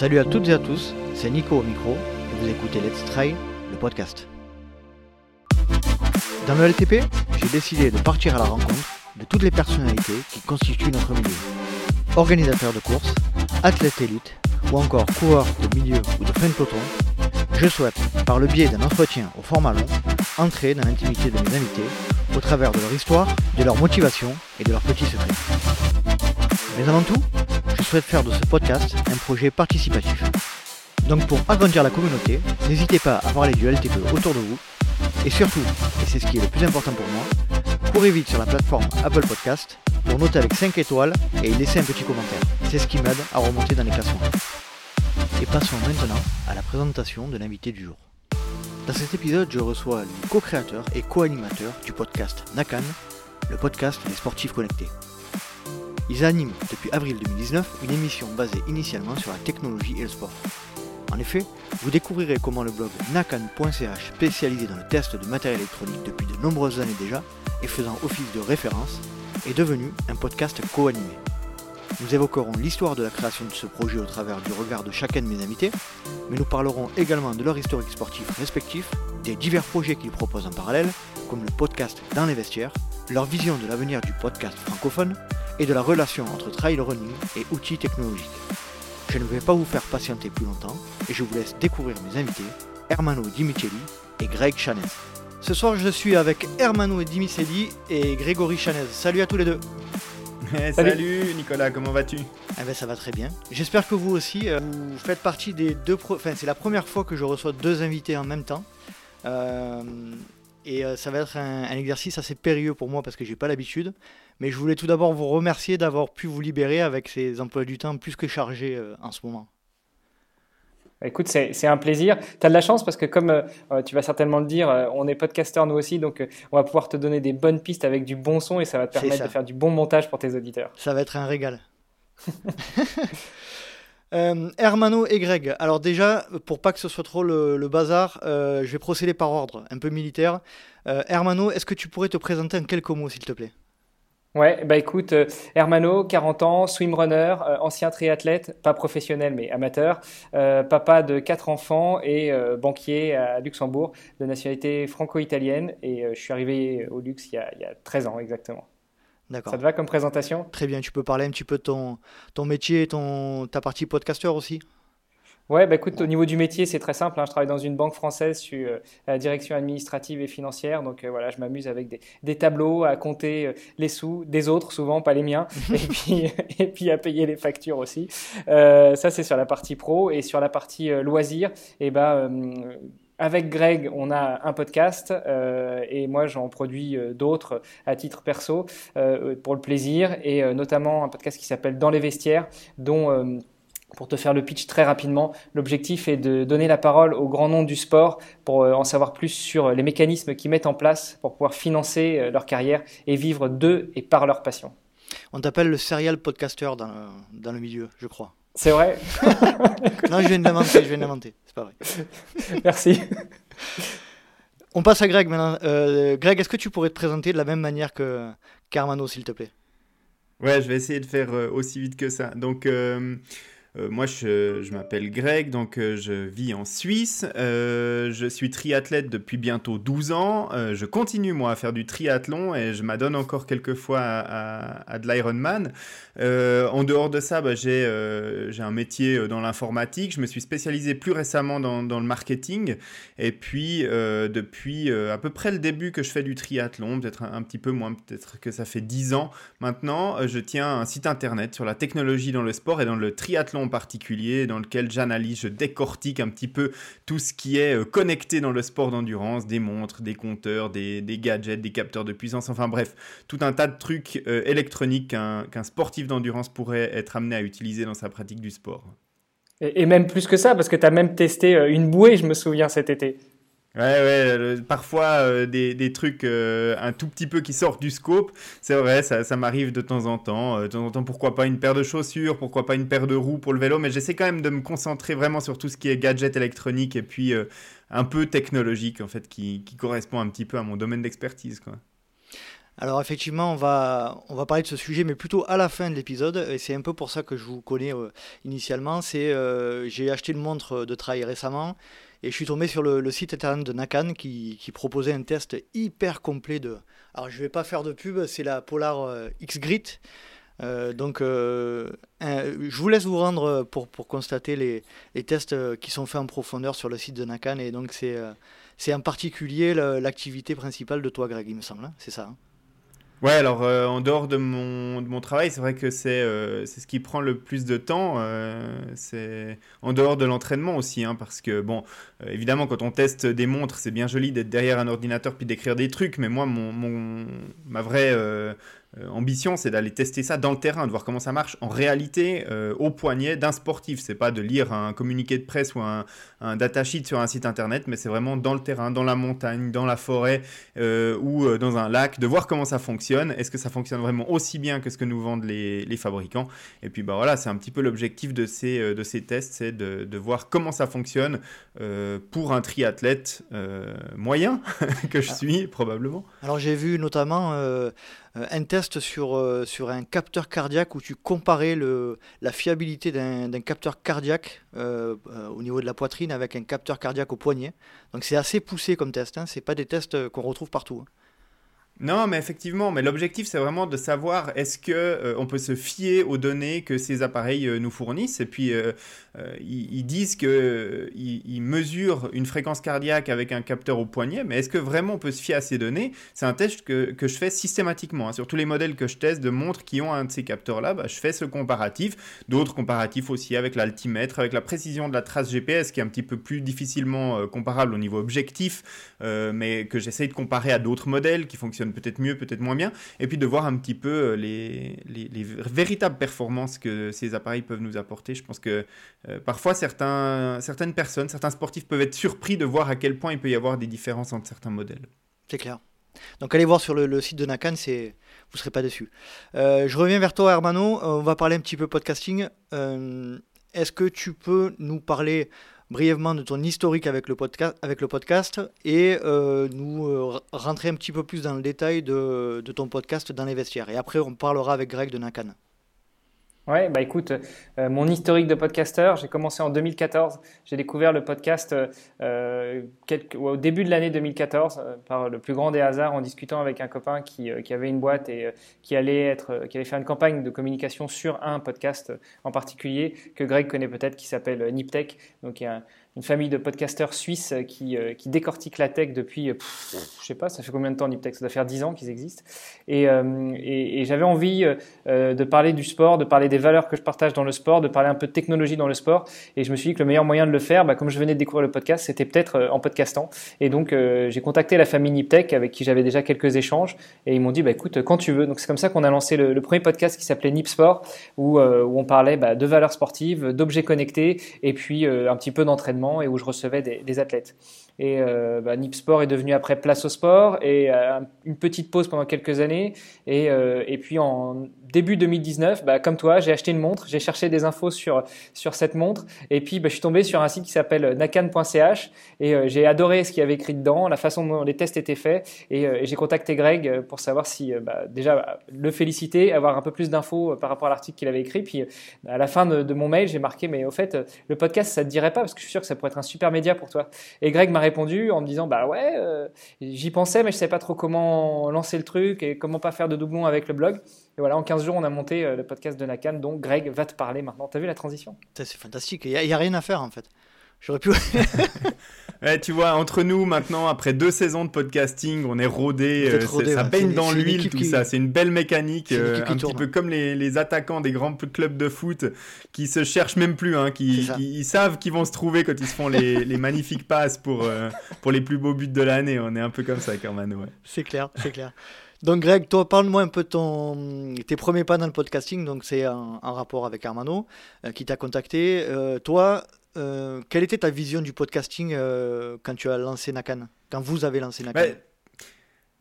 Salut à toutes et à tous, c'est Nico au micro et vous écoutez Let's Try, le podcast. Dans le LTP, j'ai décidé de partir à la rencontre de toutes les personnalités qui constituent notre milieu. Organisateurs de courses, athlètes élites ou encore coureurs de milieu ou de fin de peloton, je souhaite, par le biais d'un entretien au format long, entrer dans l'intimité de mes invités au travers de leur histoire, de leur motivation et de leurs petits secrets. Mais avant tout, souhaite faire de ce podcast un projet participatif. Donc pour agrandir la communauté, n'hésitez pas à parler du LTP autour de vous. Et surtout, et c'est ce qui est le plus important pour moi, courez vite sur la plateforme Apple Podcast pour noter avec 5 étoiles et laisser un petit commentaire. C'est ce qui m'aide à remonter dans les classements. Et passons maintenant à la présentation de l'invité du jour. Dans cet épisode, je reçois les co-créateurs et co-animateurs du podcast Nakan, le podcast des sportifs connectés. Ils animent depuis avril 2019 une émission basée initialement sur la technologie et le sport. En effet, vous découvrirez comment le blog nakan.ch, spécialisé dans le test de matériel électronique depuis de nombreuses années déjà et faisant office de référence, est devenu un podcast co-animé. Nous évoquerons l'histoire de la création de ce projet au travers du regard de chacun de mes invités, mais nous parlerons également de leur historique sportif respectif, des divers projets qu'ils proposent en parallèle, comme le podcast Dans les vestiaires, leur vision de l'avenir du podcast francophone et de la relation entre trail running et outils technologiques. Je ne vais pas vous faire patienter plus longtemps et je vous laisse découvrir mes invités, Hermano Dimicelli et Greg Chanez. Ce soir, je suis avec Hermano Dimicelli et Grégory Chanez. Salut à tous les deux. salut. Nicolas, comment vas-tu? Eh ben, Ça va très bien. J'espère que vous aussi. Euh, vous faites partie des deux... Enfin, c'est la première fois que je reçois deux invités en même temps. Euh, et euh, ça va être un, exercice assez périlleux pour moi parce que j'ai pas l'habitude. Mais je voulais tout d'abord vous remercier d'avoir pu vous libérer avec ces emplois du temps plus que chargés en ce moment. Bah, écoute, c'est un plaisir. Tu as de la chance parce que comme euh, tu vas certainement le dire, euh, on est podcasteur nous aussi, donc euh, on va pouvoir te donner des bonnes pistes avec du bon son et ça va te permettre de faire du bon montage pour tes auditeurs. Ça va être un régal. Hermano et Greg, alors déjà, pour pas que ce soit trop le, le bazar, je vais procéder par ordre, un peu militaire. Hermano, est-ce que tu pourrais te présenter en quelques mots, s'il te plaît? Ouais, bah écoute, euh, Hermano, 40 ans, swimrunner, euh, ancien triathlète, pas professionnel mais amateur, euh, papa de quatre enfants et banquier à Luxembourg de nationalité franco-italienne. Et je suis arrivé au Lux il y, a, il y a 13 ans exactement. D'accord. Ça te va comme présentation? Très bien, tu peux parler un petit peu de ton, ton métier, ton, ta partie podcasteur aussi? Ouais, bah écoute, au niveau du métier, c'est très simple. Hein. Je travaille dans une banque française, je suis euh, à la direction administrative et financière. Donc euh, voilà, je m'amuse avec des, des, tableaux à compter euh, les sous des autres, souvent pas les miens, et, puis, et puis à payer les factures aussi. ça, c'est sur la partie pro. Et sur la partie loisir, et eh ben, avec Greg, on a un podcast euh, et moi j'en produis d'autres à titre perso euh, pour le plaisir et notamment un podcast qui s'appelle Dans les vestiaires dont pour te faire le pitch très rapidement, l'objectif est de donner la parole au grand nom du sport pour euh, en savoir plus sur les mécanismes qu'ils mettent en place pour pouvoir financer euh, leur carrière et vivre d'eux et par leur passion. On t'appelle le serial podcaster dans, dans le milieu, je crois. C'est vrai Non, je viens de l'inventer, je viens de l'inventer, c'est pas vrai. Merci. On passe à Greg maintenant. Euh, Greg, est-ce que tu pourrais te présenter de la même manière que Carmano, s'il te plaît? Ouais, je vais essayer de faire aussi vite que ça. Donc, euh, moi, je, m'appelle Greg, donc euh, je vis en Suisse. Euh, je suis triathlète depuis bientôt 12 ans. je continue, moi, à faire du triathlon et je m'adonne encore quelques fois à, de l'Ironman. en dehors de ça, bah, j'ai un métier dans l'informatique. Je me suis spécialisé plus récemment dans, le marketing. Et puis, depuis à peu près le début que je fais du triathlon, peut-être un, un, petit peu moins, peut-être que ça fait 10 ans maintenant, je tiens un site internet sur la technologie dans le sport et dans le triathlon en particulier dans lequel j'analyse, je décortique un petit peu tout ce qui est euh, connecté dans le sport d'endurance, des montres, des compteurs, des, gadgets, des capteurs de puissance, enfin bref, tout un tas de trucs euh, électroniques qu'un sportif d'endurance pourrait être amené à utiliser dans sa pratique du sport. Et, même plus que ça, parce que tu as même testé euh, une bouée, je me souviens, cet été. Ouais, ouais, parfois euh, des, des, trucs euh, un tout petit peu qui sortent du scope, c'est vrai, ça, m'arrive de temps en temps. Euh, de temps en temps, pourquoi pas une paire de chaussures, pourquoi pas une paire de roues pour le vélo, mais j'essaie quand même de me concentrer vraiment sur tout ce qui est gadget électronique et puis un peu technologique, en fait, qui, qui, correspond un petit peu à mon domaine d'expertise, quoi. Alors effectivement, on va, on va parler de ce sujet, mais plutôt à la fin de l'épisode. Et c'est un peu pour ça que je vous connais initialement. C'est j'ai acheté une montre de trail récemment et je suis tombé sur le, site internet de Nakan qui, proposait un test hyper complet de. Alors je vais pas faire de pub, c'est la Polar euh, X Grit. donc, je vous laisse vous rendre pour, pour constater les, les, tests qui sont faits en profondeur sur le site de Nakan. Et donc, c'est c'est en particulier l'activité principale de toi, Greg, il me semble. Hein. c'est ça. Hein? Ouais, alors euh, en dehors de mon, de mon travail, c'est vrai que c'est euh, ce qui prend le plus de temps. Euh, c'est en dehors de l'entraînement aussi, hein, parce que bon, évidemment, quand on teste des montres, c'est bien joli d'être derrière un ordinateur puis d'écrire des trucs, mais moi, mon, mon ma vraie euh, ambition, c'est d'aller tester ça dans le terrain, de voir comment ça marche en réalité euh, au poignet d'un sportif. C'est pas de lire un communiqué de presse ou un, un datasheet sur un site internet, mais c'est vraiment dans le terrain, dans la montagne, dans la forêt euh, ou dans un lac, de voir comment ça fonctionne. Est-ce que ça fonctionne vraiment aussi bien que ce que nous vendent les, les fabricants? Et puis bah voilà, c'est un petit peu l'objectif de ces, de ces tests, c'est de, de, voir comment ça fonctionne pour un triathlète moyen que je ah. suis probablement. Alors j'ai vu notamment un test sur, euh, sur un capteur cardiaque où tu comparais le, la fiabilité d'un capteur cardiaque euh, au niveau de la poitrine avec un capteur cardiaque au poignet. Donc c'est assez poussé comme test, hein. ce pas des tests qu'on retrouve partout. Hein. Non, mais effectivement, mais l'objectif c'est vraiment de savoir est-ce que euh, on peut se fier aux données que ces appareils euh, nous fournissent? Et puis euh, ils, disent que ils, mesurent une fréquence cardiaque avec un capteur au poignet, mais est-ce que vraiment on peut se fier à ces données? C'est un test que, que, je fais systématiquement hein. sur tous les modèles que je teste de montres qui ont un de ces capteurs-là. Bah, je fais ce comparatif, d'autres comparatifs aussi avec l'altimètre, avec la précision de la trace GPS qui est un petit peu plus difficilement comparable au niveau objectif, mais que j'essaye de comparer à d'autres modèles qui fonctionnent peut-être mieux, peut-être moins bien, et puis de voir un petit peu euh, les, les, véritables performances que ces appareils peuvent nous apporter. Je pense que euh, parfois certaines personnes, certains sportifs peuvent être surpris de voir à quel point il peut y avoir des différences entre certains modèles. C'est clair. Donc allez voir sur le, site de Nakan, c'est vous serez pas déçus. Euh, je reviens vers toi Hermano, on va parler un petit peu podcasting. Est-ce que tu peux nous parler brièvement de ton historique avec le podcast, et euh, nous euh, rentrer un petit peu plus dans le détail de, de, ton podcast dans les vestiaires. Et après, on parlera avec Greg de Nakan. Ouais, bah écoute, euh, mon historique de podcasteur, j'ai commencé en 2014. J'ai découvert le podcast euh, au début de l'année 2014 euh, par le plus grand des hasards en discutant avec un copain qui, qui avait une boîte et qui allait être, qui allait faire une campagne de communication sur un podcast en particulier que Greg connaît peut-être, qui s'appelle Niptech. Donc un, une famille de podcasteurs suisses qui, euh, qui décortiquent la tech depuis, je je sais pas, ça fait combien de temps Niptech Ça doit faire 10 ans qu'ils existent. Et, euh, et, j'avais envie euh, de parler du sport, de parler des valeurs que je partage dans le sport, de parler un peu de technologie dans le sport. Et je me suis dit que le meilleur moyen de le faire, bah, comme je venais de découvrir le podcast, c'était peut-être en podcastant. Et donc j'ai contacté la famille Niptech avec qui j'avais déjà quelques échanges. Et ils m'ont dit, bah, écoute, quand tu veux. Donc c'est comme ça qu'on a lancé le, premier podcast qui s'appelait Nip Sport, où, où on parlait bah, de valeurs sportives, d'objets connectés, et puis un petit peu d'entraînement et où je recevais des, athlètes. Et euh, bah, Nip Sport est devenu après Place au Sport et euh, une petite pause pendant quelques années. Et, euh, puis en début 2019, bah, comme toi, j'ai acheté une montre, j'ai cherché des infos sur, sur cette montre, et puis bah, je suis tombé sur un site qui s'appelle nakan.ch, et euh, j'ai adoré ce qu'il y avait écrit dedans, la façon dont les tests étaient faits, et, j'ai contacté Greg pour savoir si, déjà, le féliciter, avoir un peu plus d'infos par rapport à l'article qu'il avait écrit, puis à la fin de, mon mail, j'ai marqué, mais au fait, le podcast, ça te dirait pas, parce que je suis sûr que ça pourrait être un super média pour toi. Et Greg m'a répondu en me disant, bah ouais, j'y pensais, mais je savais pas trop comment lancer le truc et comment pas faire de doublon avec le blog. Et voilà, en 15 jours, on a monté euh, le podcast de Nakan, donc Greg va te parler maintenant. T'as vu la transition? C'est fantastique, il n'y a, rien à faire en fait. J'aurais pu. ouais, tu vois, entre nous maintenant, après deux saisons de podcasting, on est rodé, euh, ça baigne dans l'huile, tout ça. C'est une belle mécanique, euh, un petit peu comme les, attaquants des grands clubs de foot qui se cherchent même plus, hein, qui, ils savent qu'ils vont se trouver quand ils se font les, magnifiques passes pour, pour les plus beaux buts de l'année. On est un peu comme ça, Carmano. Ouais. C'est clair, c'est clair. Donc Greg, toi, parle-moi un peu de ton, tes premiers pas dans le podcasting. Donc c'est en, rapport avec Armano euh, qui t'a contacté. Euh, toi, euh, quelle était ta vision du podcasting quand tu as lancé Nakan Quand vous avez lancé Nakan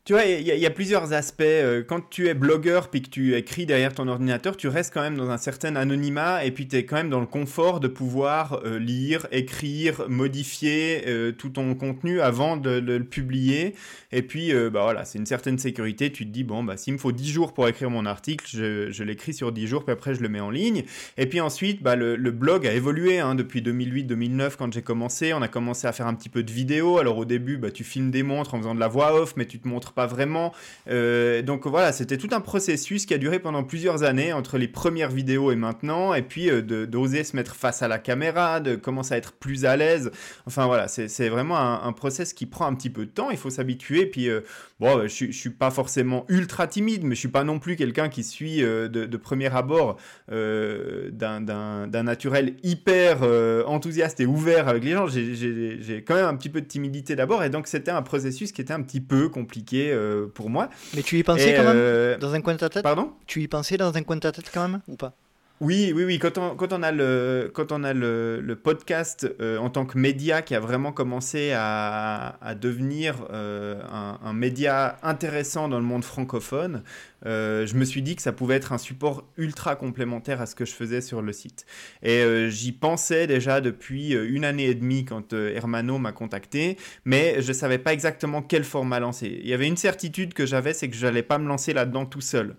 tu vois, il y, a plusieurs aspects. Euh, quand tu es blogueur puis que tu écris derrière ton ordinateur, tu restes quand même dans un certain anonymat et puis tu es quand même dans le confort de pouvoir euh, lire, écrire, modifier euh, tout ton contenu avant de, le publier. Et puis, bah voilà, c'est une certaine sécurité. Tu te dis, bon, bah s'il me faut 10 jours pour écrire mon article, je, l'écris sur 10 jours, puis après je le mets en ligne. Et puis ensuite, bah, le, blog a évolué hein, depuis 2008-2009 quand j'ai commencé. On a commencé à faire un petit peu de vidéo. Alors au début, bah, tu filmes des montres en faisant de la voix off, mais tu te montres pas vraiment. Euh, donc voilà, c'était tout un processus qui a duré pendant plusieurs années entre les premières vidéos et maintenant, et puis euh, d'oser se mettre face à la caméra, de commencer à être plus à l'aise. Enfin voilà, c'est vraiment un, un, process qui prend un petit peu de temps, il faut s'habituer. Puis euh, bon, je, je suis pas forcément ultra timide, mais je suis pas non plus quelqu'un qui suit de, premier abord d'un naturel hyper enthousiaste et ouvert avec les gens. J'ai quand même un petit peu de timidité d'abord, et donc c'était un processus qui était un petit peu compliqué euh, pour moi. Mais tu y pensais quand même euh, Dans un coin de ta tête? Pardon? Tu y pensais dans un coin de ta tête quand même ou pas? Oui, oui, oui. Quand on, a le, quand on a le, podcast euh, en tant que média qui a vraiment commencé à, devenir un, un, média intéressant dans le monde francophone, euh, je me suis dit que ça pouvait être un support ultra complémentaire à ce que je faisais sur le site. Et euh, j'y pensais déjà depuis euh, une année et demie quand Hermano m'a contacté, mais je ne savais pas exactement quel format lancer. Il y avait une certitude que j'avais, c'est que je n'allais pas me lancer là-dedans tout seul.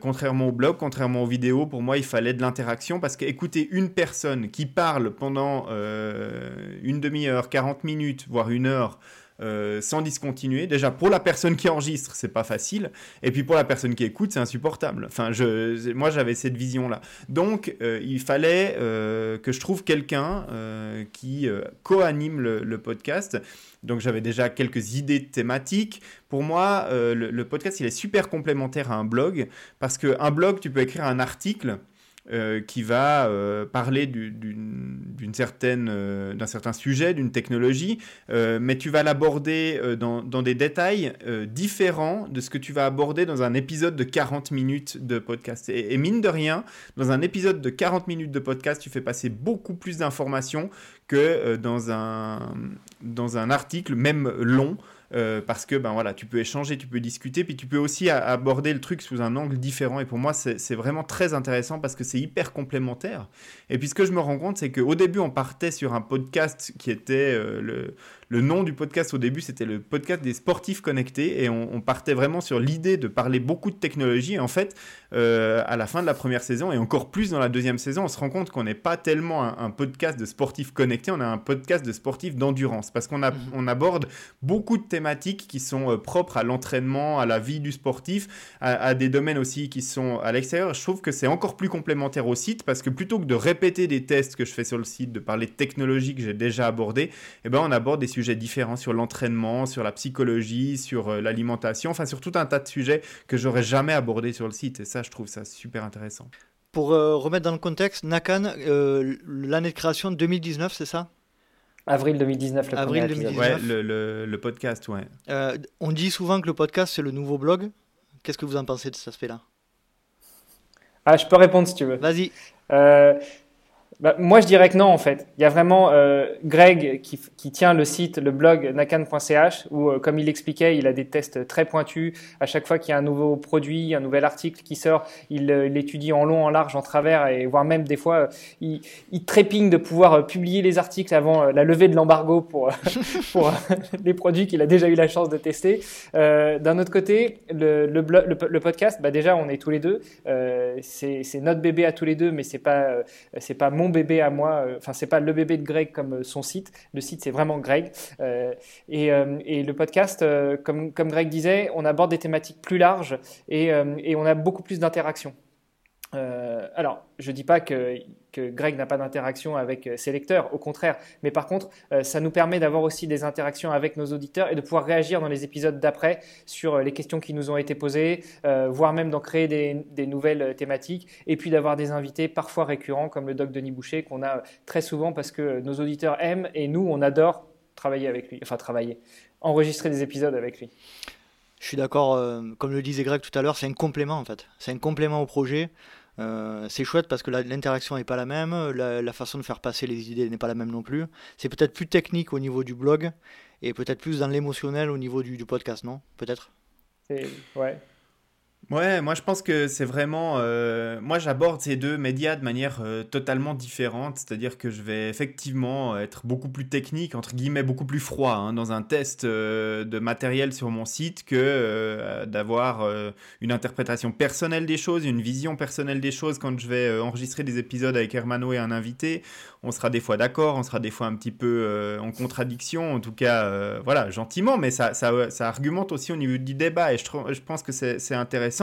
Contrairement au blog, contrairement aux vidéos, pour moi, il fallait de l'interaction parce qu'écouter une personne qui parle pendant une demi-heure, 40 minutes, voire une heure, euh, sans discontinuer. Déjà, pour la personne qui enregistre, c'est pas facile. Et puis pour la personne qui écoute, c'est insupportable. Enfin, je, moi, j'avais cette vision-là. Donc, euh, il fallait euh, que je trouve quelqu'un qui co-anime le, podcast. Donc, j'avais déjà quelques idées thématiques. Pour moi, le, le, podcast, il est super complémentaire à un blog. Parce qu'un blog, tu peux écrire un article euh, qui va euh, parler euh, d'un certain sujet, d'une technologie, mais tu vas l'aborder dans, des détails différents de ce que tu vas aborder dans un épisode de 40 minutes de podcast. Et, mine de rien, dans un épisode de 40 minutes de podcast, tu fais passer beaucoup plus d'informations que dans un article, même long. Euh, parce que ben voilà, tu peux échanger, tu peux discuter, puis tu peux aussi aborder le truc sous un angle différent. Et pour moi, c'est vraiment très intéressant parce que c'est hyper complémentaire. Et puis ce que je me rends compte, c'est qu'au début, on partait sur un podcast qui était euh, le, le nom du podcast au début, c'était le podcast des sportifs connectés et on, partait vraiment sur l'idée de parler beaucoup de technologie. Et en fait, euh, à la fin de la première saison et encore plus dans la deuxième saison, on se rend compte qu'on n'est pas tellement un, podcast de sportifs connectés, on a un podcast de sportifs d'endurance parce qu'on mhm. on aborde beaucoup de thématiques qui sont euh, propres à l'entraînement, à la vie du sportif, à, des domaines aussi qui sont à l'extérieur. Je trouve que c'est encore plus complémentaire au site parce que plutôt que de répéter des tests que je fais sur le site, de parler de technologies que j'ai déjà abordées, eh ben on aborde des sujets différents sur l'entraînement, sur la psychologie, sur euh, l'alimentation, enfin sur tout un tas de sujets que j'aurais jamais abordés sur le site. Et ça, je trouve ça super intéressant. Pour euh, remettre dans le contexte, Nakan, euh, l'année de création 2019, c'est ça? Avril 2019, le Avril 2019. Ouais, le, le, podcast, ouais. on dit souvent que le podcast, c'est le nouveau blog. Qu'est-ce que vous en pensez de cet aspect-là? Ah, je peux répondre si tu veux. Vas-y. Bah, moi, je dirais que non, en fait. Il y a vraiment euh, Greg qui, qui, tient le site, le blog nakan.ch, où, euh, comme il l'expliquait, il a des tests très pointus. À chaque fois qu'il y a un nouveau produit, un nouvel article qui sort, il euh, l'étudie en long, en large, en travers, et voire même des fois, euh, il, il, trépigne de pouvoir publier les articles avant la levée de l'embargo pour, pour les produits qu'il a déjà eu la chance de tester. D'un autre côté, le, le, blog, le, podcast, bah déjà, on est tous les deux. c'est notre bébé à tous les deux, mais c'est pas, c'est pas mon bébé à moi. Euh, enfin, c'est pas le bébé de Greg comme euh, son site. Le site, c'est vraiment Greg. Euh, et, et, le podcast, comme, comme Greg disait, on aborde des thématiques plus larges et, et on a beaucoup plus d'interactions. Alors, je dis pas que, Greg n'a pas d'interaction avec euh, ses lecteurs, au contraire, mais par contre, euh, ça nous permet d'avoir aussi des interactions avec nos auditeurs et de pouvoir réagir dans les épisodes d'après sur les questions qui nous ont été posées, voire même d'en créer des, des, nouvelles thématiques, et puis d'avoir des invités parfois récurrents comme le doc Denis Boucher qu'on a très souvent parce que nos auditeurs aiment et nous, on adore travailler avec lui, enfin travailler, enregistrer des épisodes avec lui. Je suis d'accord, comme le disait Greg tout à l'heure, c'est un complément en fait. C'est un complément au projet. Euh, c'est chouette parce que l'interaction n'est pas la même, la, façon de faire passer les idées n'est pas la même non plus. C'est peut-être plus technique au niveau du blog et peut-être plus dans l'émotionnel au niveau du, podcast, non? Peut-être? Ouais. Ouais, moi je pense que c'est vraiment. Euh, moi j'aborde ces deux médias de manière euh, totalement différente, c'est-à-dire que je vais effectivement être beaucoup plus technique, entre guillemets, beaucoup plus froid hein, dans un test euh, de matériel sur mon site que d'avoir une interprétation personnelle des choses, une vision personnelle des choses quand je vais enregistrer des épisodes avec Hermano et un invité. On sera des fois d'accord, on sera des fois un petit peu en contradiction, en tout cas, voilà, gentiment, mais ça, ça, ça, argumente aussi au niveau du débat et je, je pense que c'est intéressant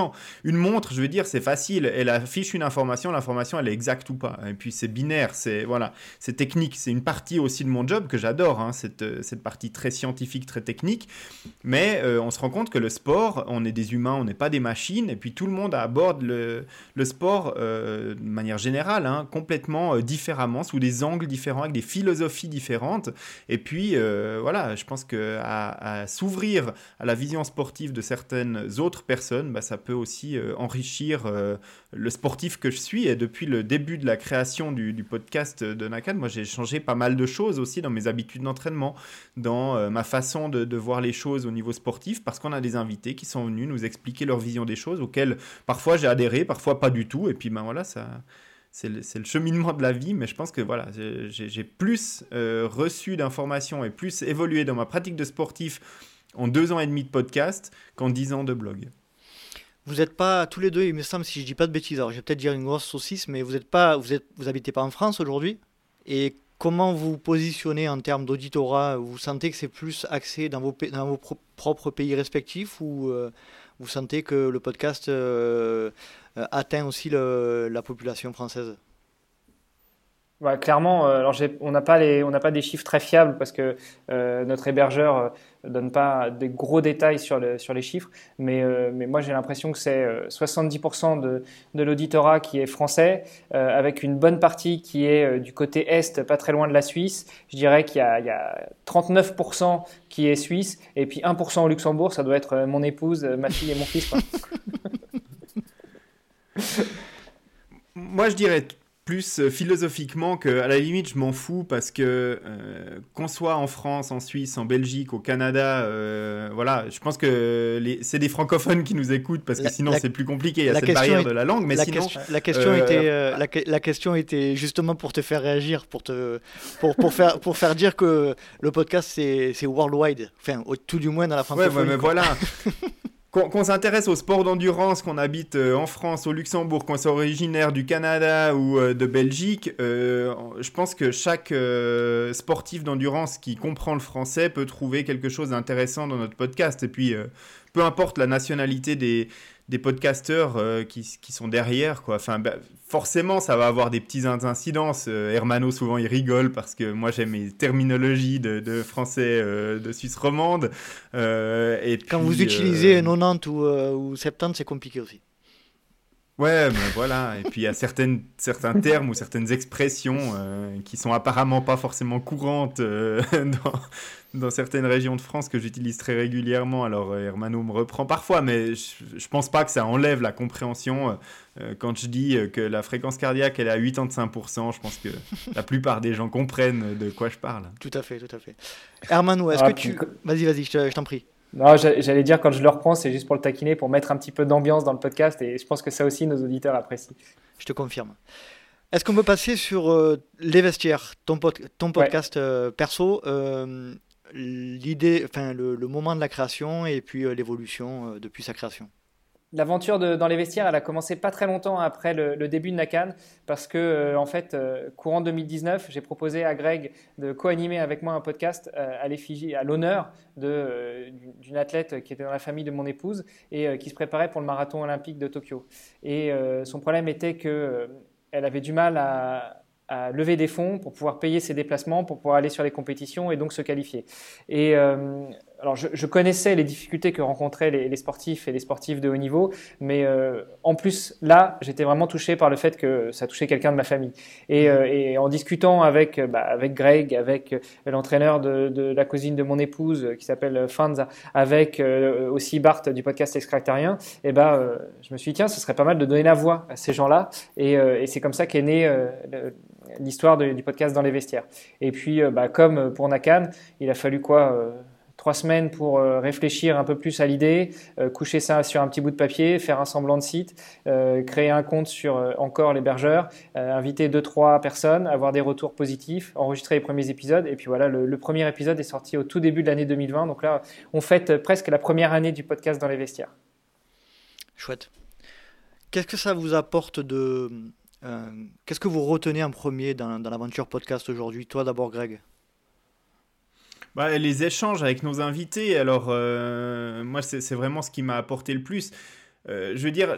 une montre, je veux dire, c'est facile. Elle affiche une information, l'information, elle est exacte ou pas. Et puis c'est binaire, c'est voilà, c'est technique. C'est une partie aussi de mon job que j'adore, hein, cette, euh, cette partie très scientifique, très technique. Mais euh, on se rend compte que le sport, on est des humains, on n'est pas des machines. Et puis tout le monde aborde le, le sport euh, de manière générale, hein, complètement différemment, sous des angles différents, avec des philosophies différentes. Et puis voilà, je pense que à, s'ouvrir à la vision sportive de certaines autres personnes, bah, ça peut aussi euh, enrichir euh, le sportif que je suis. Et depuis le début de la création du, podcast de Nakan, moi j'ai changé pas mal de choses aussi dans mes habitudes d'entraînement, dans euh, ma façon de, voir les choses au niveau sportif, parce qu'on a des invités qui sont venus nous expliquer leur vision des choses, auxquelles parfois j'ai adhéré, parfois pas du tout. Et puis ben voilà, c'est le, cheminement de la vie, mais je pense que voilà, j'ai plus reçu d'informations et plus évolué dans ma pratique de sportif en deux ans et demi de podcast qu'en dix ans de blog. Vous n'êtes pas tous les deux, il me semble, si je dis pas de bêtises, alors je vais peut-être dire une grosse saucisse, mais vous êtes pas, vous vous pas en France aujourd'hui. Et comment vous positionnez en termes d'auditorat? Vous sentez que c'est plus axé dans vos, dans vos propres pays respectifs ou euh, vous sentez que le podcast euh, euh, atteint aussi la population française? Clairement, alors on n'a pas des chiffres très fiables parce que notre hébergeur donne pas des gros détails sur, le, sur les chiffres, mais, euh, moi j'ai l'impression que c'est 70% euh, de, l'auditorat qui est français, euh, avec une bonne partie qui est du côté est, pas très loin de la Suisse. Je dirais qu'il y, a 39% qui est suisse, et puis 1% au Luxembourg, ça doit être mon épouse, ma fille et mon fils. moi je dirais plus euh, philosophiquement que à la limite je m'en fous parce que euh, qu'on soit en France, en Suisse, en Belgique, au Canada, euh, voilà, je pense que c'est des francophones qui nous écoutent parce que sinon c'est plus compliqué, il y a cette barrière de la langue. Mais la, sinon, question, la question était la, question était justement pour te faire réagir, pour te pour, pour faire pour faire dire que le podcast c'est worldwide, enfin tout du moins dans la francophonie. Ouais, mais voilà. qu'on s'intéresse au sport d'endurance, qu'on habite euh, en France, au Luxembourg, qu'on soit originaire du Canada ou euh, de Belgique, euh, je pense que chaque sportif d'endurance qui comprend le français peut trouver quelque chose d'intéressant dans notre podcast. Et puis, peu importe la nationalité des, des podcasteurs euh, qui, qui, sont derrière. Quoi. Enfin, bah, forcément, ça va avoir des petits incidences. Euh, Hermano, souvent, il rigole parce que moi, j'aime mes terminologies de, de français euh, de Suisse romande. et Quand vous utilisez 90 ou, ou 70, c'est compliqué aussi. Ouais, mais voilà. Et puis il y a certaines, certains termes ou certaines expressions qui sont apparemment pas forcément courantes dans, dans certaines régions de France que j'utilise très régulièrement. Alors euh, Hermano me reprend parfois, mais je, ne pense pas que ça enlève la compréhension. Euh, quand je dis euh, que la fréquence cardiaque elle est à 85%, je pense que la plupart des gens comprennent de quoi je parle. Tout à fait, tout à fait. Hermano, est-ce ah, que tu... Vas-y, vas-y, je t'en prie. Non, j'allais dire quand je le reprends, c'est juste pour le taquiner, pour mettre un petit peu d'ambiance dans le podcast, et je pense que ça aussi nos auditeurs apprécient. Je te confirme. Est-ce qu'on peut passer sur les vestiaires, ton, ton podcast perso l'idée, enfin le, moment de la création et puis euh, l'évolution euh, depuis sa création. L'aventure dans les vestiaires, elle a commencé pas très longtemps après le, début de Nakan, parce que euh, en fait, courant 2019, j'ai proposé à Greg de co-animer avec moi un podcast à l'effigie, à l'honneur d'une athlète qui était dans la famille de mon épouse et qui se préparait pour le marathon olympique de Tokyo. Et son problème était que elle avait du mal à, lever des fonds pour pouvoir payer ses déplacements, pour pouvoir aller sur les compétitions et donc se qualifier. Et euh, alors je, connaissais les difficultés que rencontraient les, sportifs et les sportifs de haut niveau, mais euh, en plus là, j'étais vraiment touché par le fait que ça touchait quelqu'un de ma famille. Et, euh, en discutant avec bah, avec Greg, avec l'entraîneur de, la cousine de mon épouse qui s'appelle Fanza, avec aussi Bart du podcast Extractarien, et eh ben je me suis dit tiens, ce serait pas mal de donner la voix à ces gens-là. Et, et c'est comme ça qu'est né l'histoire du podcast dans les vestiaires. Et puis, bah, comme pour Nakan, il a fallu quoi trois semaines pour réfléchir un peu plus à l'idée, coucher ça sur un petit bout de papier, faire un semblant de site, créer un compte sur encore l'hébergeur, inviter deux trois personnes, avoir des retours positifs, enregistrer les premiers épisodes et puis voilà le, premier épisode est sorti au tout début de l'année 2020 donc là on fête presque la première année du podcast dans les vestiaires. Chouette. Qu'est-ce que ça vous apporte de euh, qu'est-ce que vous retenez en premier dans, l'aventure podcast aujourd'hui Toi d'abord, Greg? Bah, les échanges avec nos invités, alors euh, moi c'est vraiment ce qui m'a apporté le plus. Euh, je veux dire,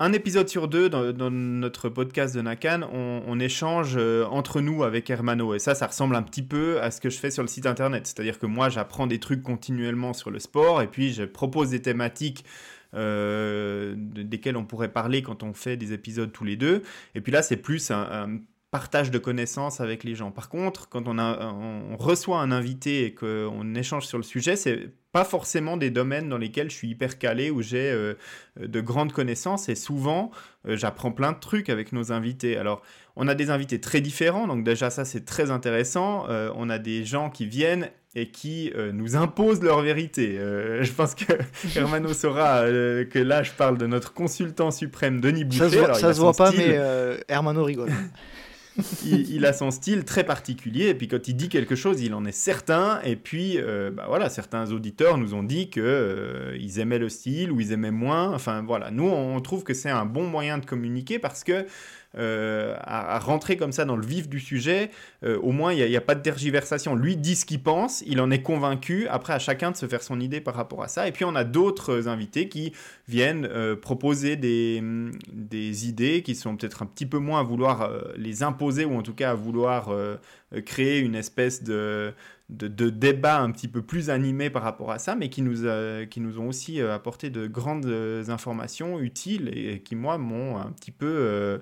un épisode sur deux dans, notre podcast de Nakan, on, échange entre nous avec Hermano. Et ça, ça ressemble un petit peu à ce que je fais sur le site internet. C'est-à-dire que moi, j'apprends des trucs continuellement sur le sport et puis je propose des thématiques euh, desquels on pourrait parler quand on fait des épisodes tous les deux. Et puis là, c'est plus un, partage de connaissances avec les gens. Par contre, quand on, a, on reçoit un invité et qu'on échange sur le sujet, c'est pas forcément des domaines dans lesquels je suis hyper calé, où j'ai euh, de grandes connaissances. Et souvent, euh, j'apprends plein de trucs avec nos invités. Alors, on a des invités très différents, donc déjà ça c'est très intéressant. on a des gens qui viennent et qui euh, nous imposent leur vérité. Euh, je pense que Hermano saura euh, que là, je parle de notre consultant suprême, Denis Boucher. Ça se voit, voit pas, mais Hermano rigole. il, a son style très particulier, et puis quand il dit quelque chose, il en est certain. Et puis, bah voilà, certains auditeurs nous ont dit que ils aimaient le style ou ils aimaient moins. Enfin voilà, nous on trouve que c'est un bon moyen de communiquer parce que euh, à, rentrer comme ça dans le vif du sujet, euh, au moins il n'y a, pas de tergiversation. Lui dit ce qu'il pense, il en est convaincu. Après, à chacun de se faire son idée par rapport à ça. Et puis on a d'autres invités qui viennent euh, proposer des, idées qui sont peut-être un petit peu moins à vouloir les imposer ou en tout cas à vouloir créer une espèce de de, débats un petit peu plus animés par rapport à ça, mais qui nous, qui nous ont aussi apporté de grandes informations utiles et, qui, moi, m'ont un petit peu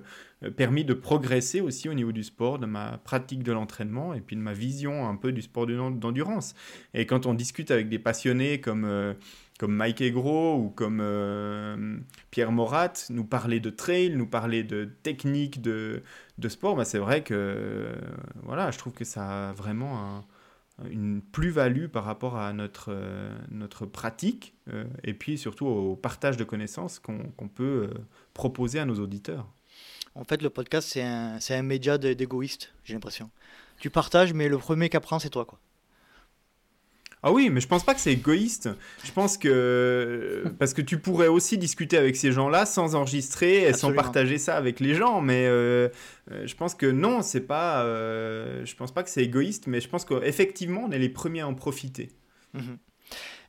permis de progresser aussi au niveau du sport, de ma pratique de l'entraînement et puis de ma vision un peu du sport d'endurance. Et quand on discute avec des passionnés comme, euh, comme Mike Egro ou comme euh, Pierre Morat, nous parler de trail, nous parler de technique de, de sport, bah c'est vrai que voilà, je trouve que ça a vraiment une plus-value par rapport à notre, notre pratique et puis surtout au partage de connaissances qu'on peut proposer à nos auditeurs. En fait, le podcast, c'est un, c'est un média d'égoïste, j'ai l'impression. Tu partages, mais le premier qui apprend, c'est toi, quoi. Ah oui, mais je pense pas que c'est égoïste. Je pense que parce que tu pourrais aussi discuter avec ces gens-là sans enregistrer et sans partager ça avec les gens. Mais euh, euh, je pense que non, c'est pas. Euh, je pense pas que c'est égoïste, mais je pense qu'effectivement, on est les premiers à en profiter. Mmh.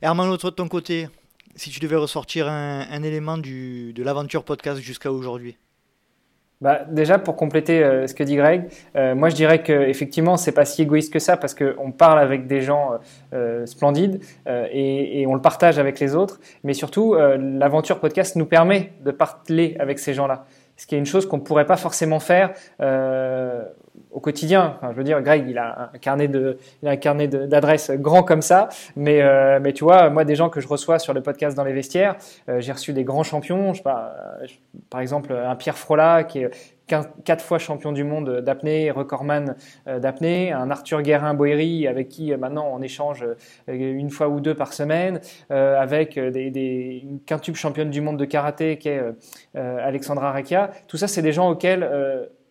Herman, toi de ton côté, si tu devais ressortir un, un élément du, de l'aventure podcast jusqu'à aujourd'hui, bah, déjà, pour compléter euh, ce que dit Greg, euh, moi je dirais qu'effectivement, c'est pas si égoïste que ça parce qu'on parle avec des gens euh, splendides et, et, on le partage avec les autres. Mais surtout, l'aventure podcast nous permet de parler avec ces gens-là. Ce qui est une chose qu'on ne pourrait pas forcément faire au quotidien. Je veux dire, Greg, il a un carnet de, il a un carnet d'adresses grand comme ça, mais euh, mais tu vois, moi, des gens que je reçois sur le podcast dans les vestiaires, euh, j'ai reçu des grands champions. Euh, par exemple, un Pierre Frola qui est quatre fois champion du monde d'apnée, recordman d'apnée, un Arthur Guérin-Boéry avec qui maintenant on échange une fois ou deux par semaine, avec des, une quintube championne du monde de karaté qui est Alexandra Rakia. Tout ça, c'est des gens auxquels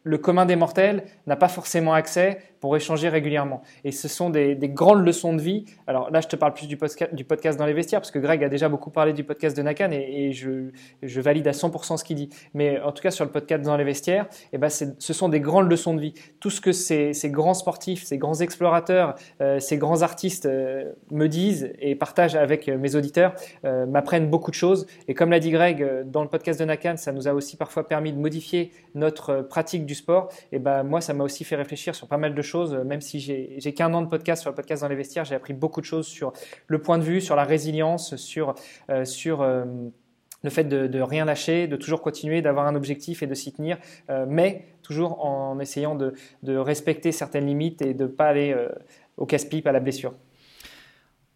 le commun des mortels n'a pas forcément accès pour échanger régulièrement. Et ce sont des, grandes leçons de vie. Alors là, je te parle plus du, podcast, dans les vestiaires, parce que Greg a déjà beaucoup parlé du podcast de Nakan, et, je, valide à 100% ce qu'il dit. Mais en tout cas, sur le podcast dans les vestiaires, eh ben, ce sont des grandes leçons de vie. Tout ce que ces, ces grands sportifs, ces grands explorateurs, euh, ces grands artistes euh, me disent et partagent avec euh, mes auditeurs m'apprennent beaucoup de choses. Et comme l'a dit Greg, dans le podcast de Nakan, ça nous a aussi parfois permis de modifier notre pratique du sport. Et ben moi, ça m'a aussi fait réfléchir sur pas mal de choses même si j'ai qu'un an de podcast sur le podcast dans les vestiaires, j'ai appris beaucoup de choses sur le point de vue, sur la résilience, sur, euh, sur euh, le fait de, rien lâcher, de toujours continuer, d'avoir un objectif et de s'y tenir, euh, mais toujours en essayant de, respecter certaines limites et de pas aller au casse-pipe, à la blessure.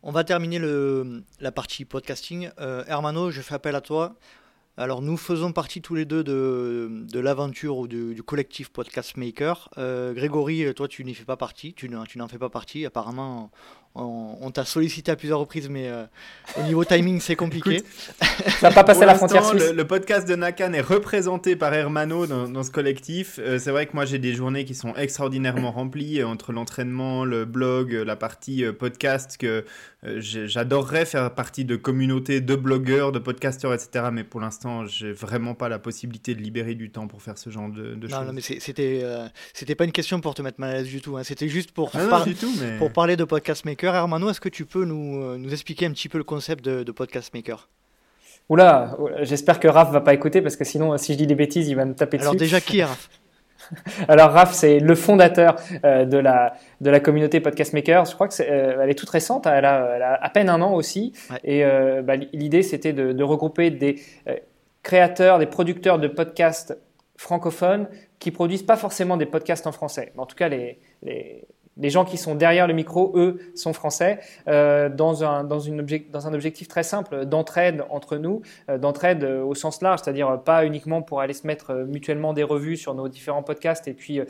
On va terminer le, la partie podcasting. Hermano, je fais appel à toi. Alors nous faisons partie tous les deux de, l'aventure ou du, collectif Podcast Maker. Euh, Grégory, toi tu n'y fais pas partie, tu n'en fais pas partie. Apparemment, on, t'a sollicité à plusieurs reprises, mais euh, au niveau timing, c'est compliqué. ça n'a pas passé la frontière suisse. Le, podcast de Nakan est représenté par Hermano dans, ce collectif. Euh, c'est vrai que moi, j'ai des journées qui sont extraordinairement remplies euh, entre l'entraînement, le blog, la partie podcast que j'adorerais faire partie de communautés de blogueurs, de podcasteurs, etc. Mais pour l'instant, j'ai vraiment pas la possibilité de libérer du temps pour faire ce genre de, choses. Non, mais c'était c'était pas une question pour te mettre mal à l'aise du tout. Hein. C'était juste pour, ah du tout, mais... pour parler de podcast maker Hermano, est-ce que tu peux nous, euh, nous, expliquer un petit peu le concept de, Podcast Maker? Oula, j'espère que Raph va pas écouter parce que sinon, si je dis des bêtises, il va me taper dessus. Alors déjà, qui est Raph? Alors Raph, c'est le fondateur euh, de, la, de la communauté Podcast Maker. Je crois que est, euh, elle est toute récente, elle a, à peine un an aussi. Et bah, l'idée, c'était de, regrouper des créateurs, des producteurs de podcasts francophones qui produisent pas forcément des podcasts en français. En tout cas, les, les les gens qui sont derrière le micro, eux, sont français, euh, dans, un, dans, une dans un objectif très simple d'entraide entre nous, euh, d'entraide euh, au sens large, c'est-à-dire pas uniquement pour aller se mettre mutuellement des revues sur nos différents podcasts et puis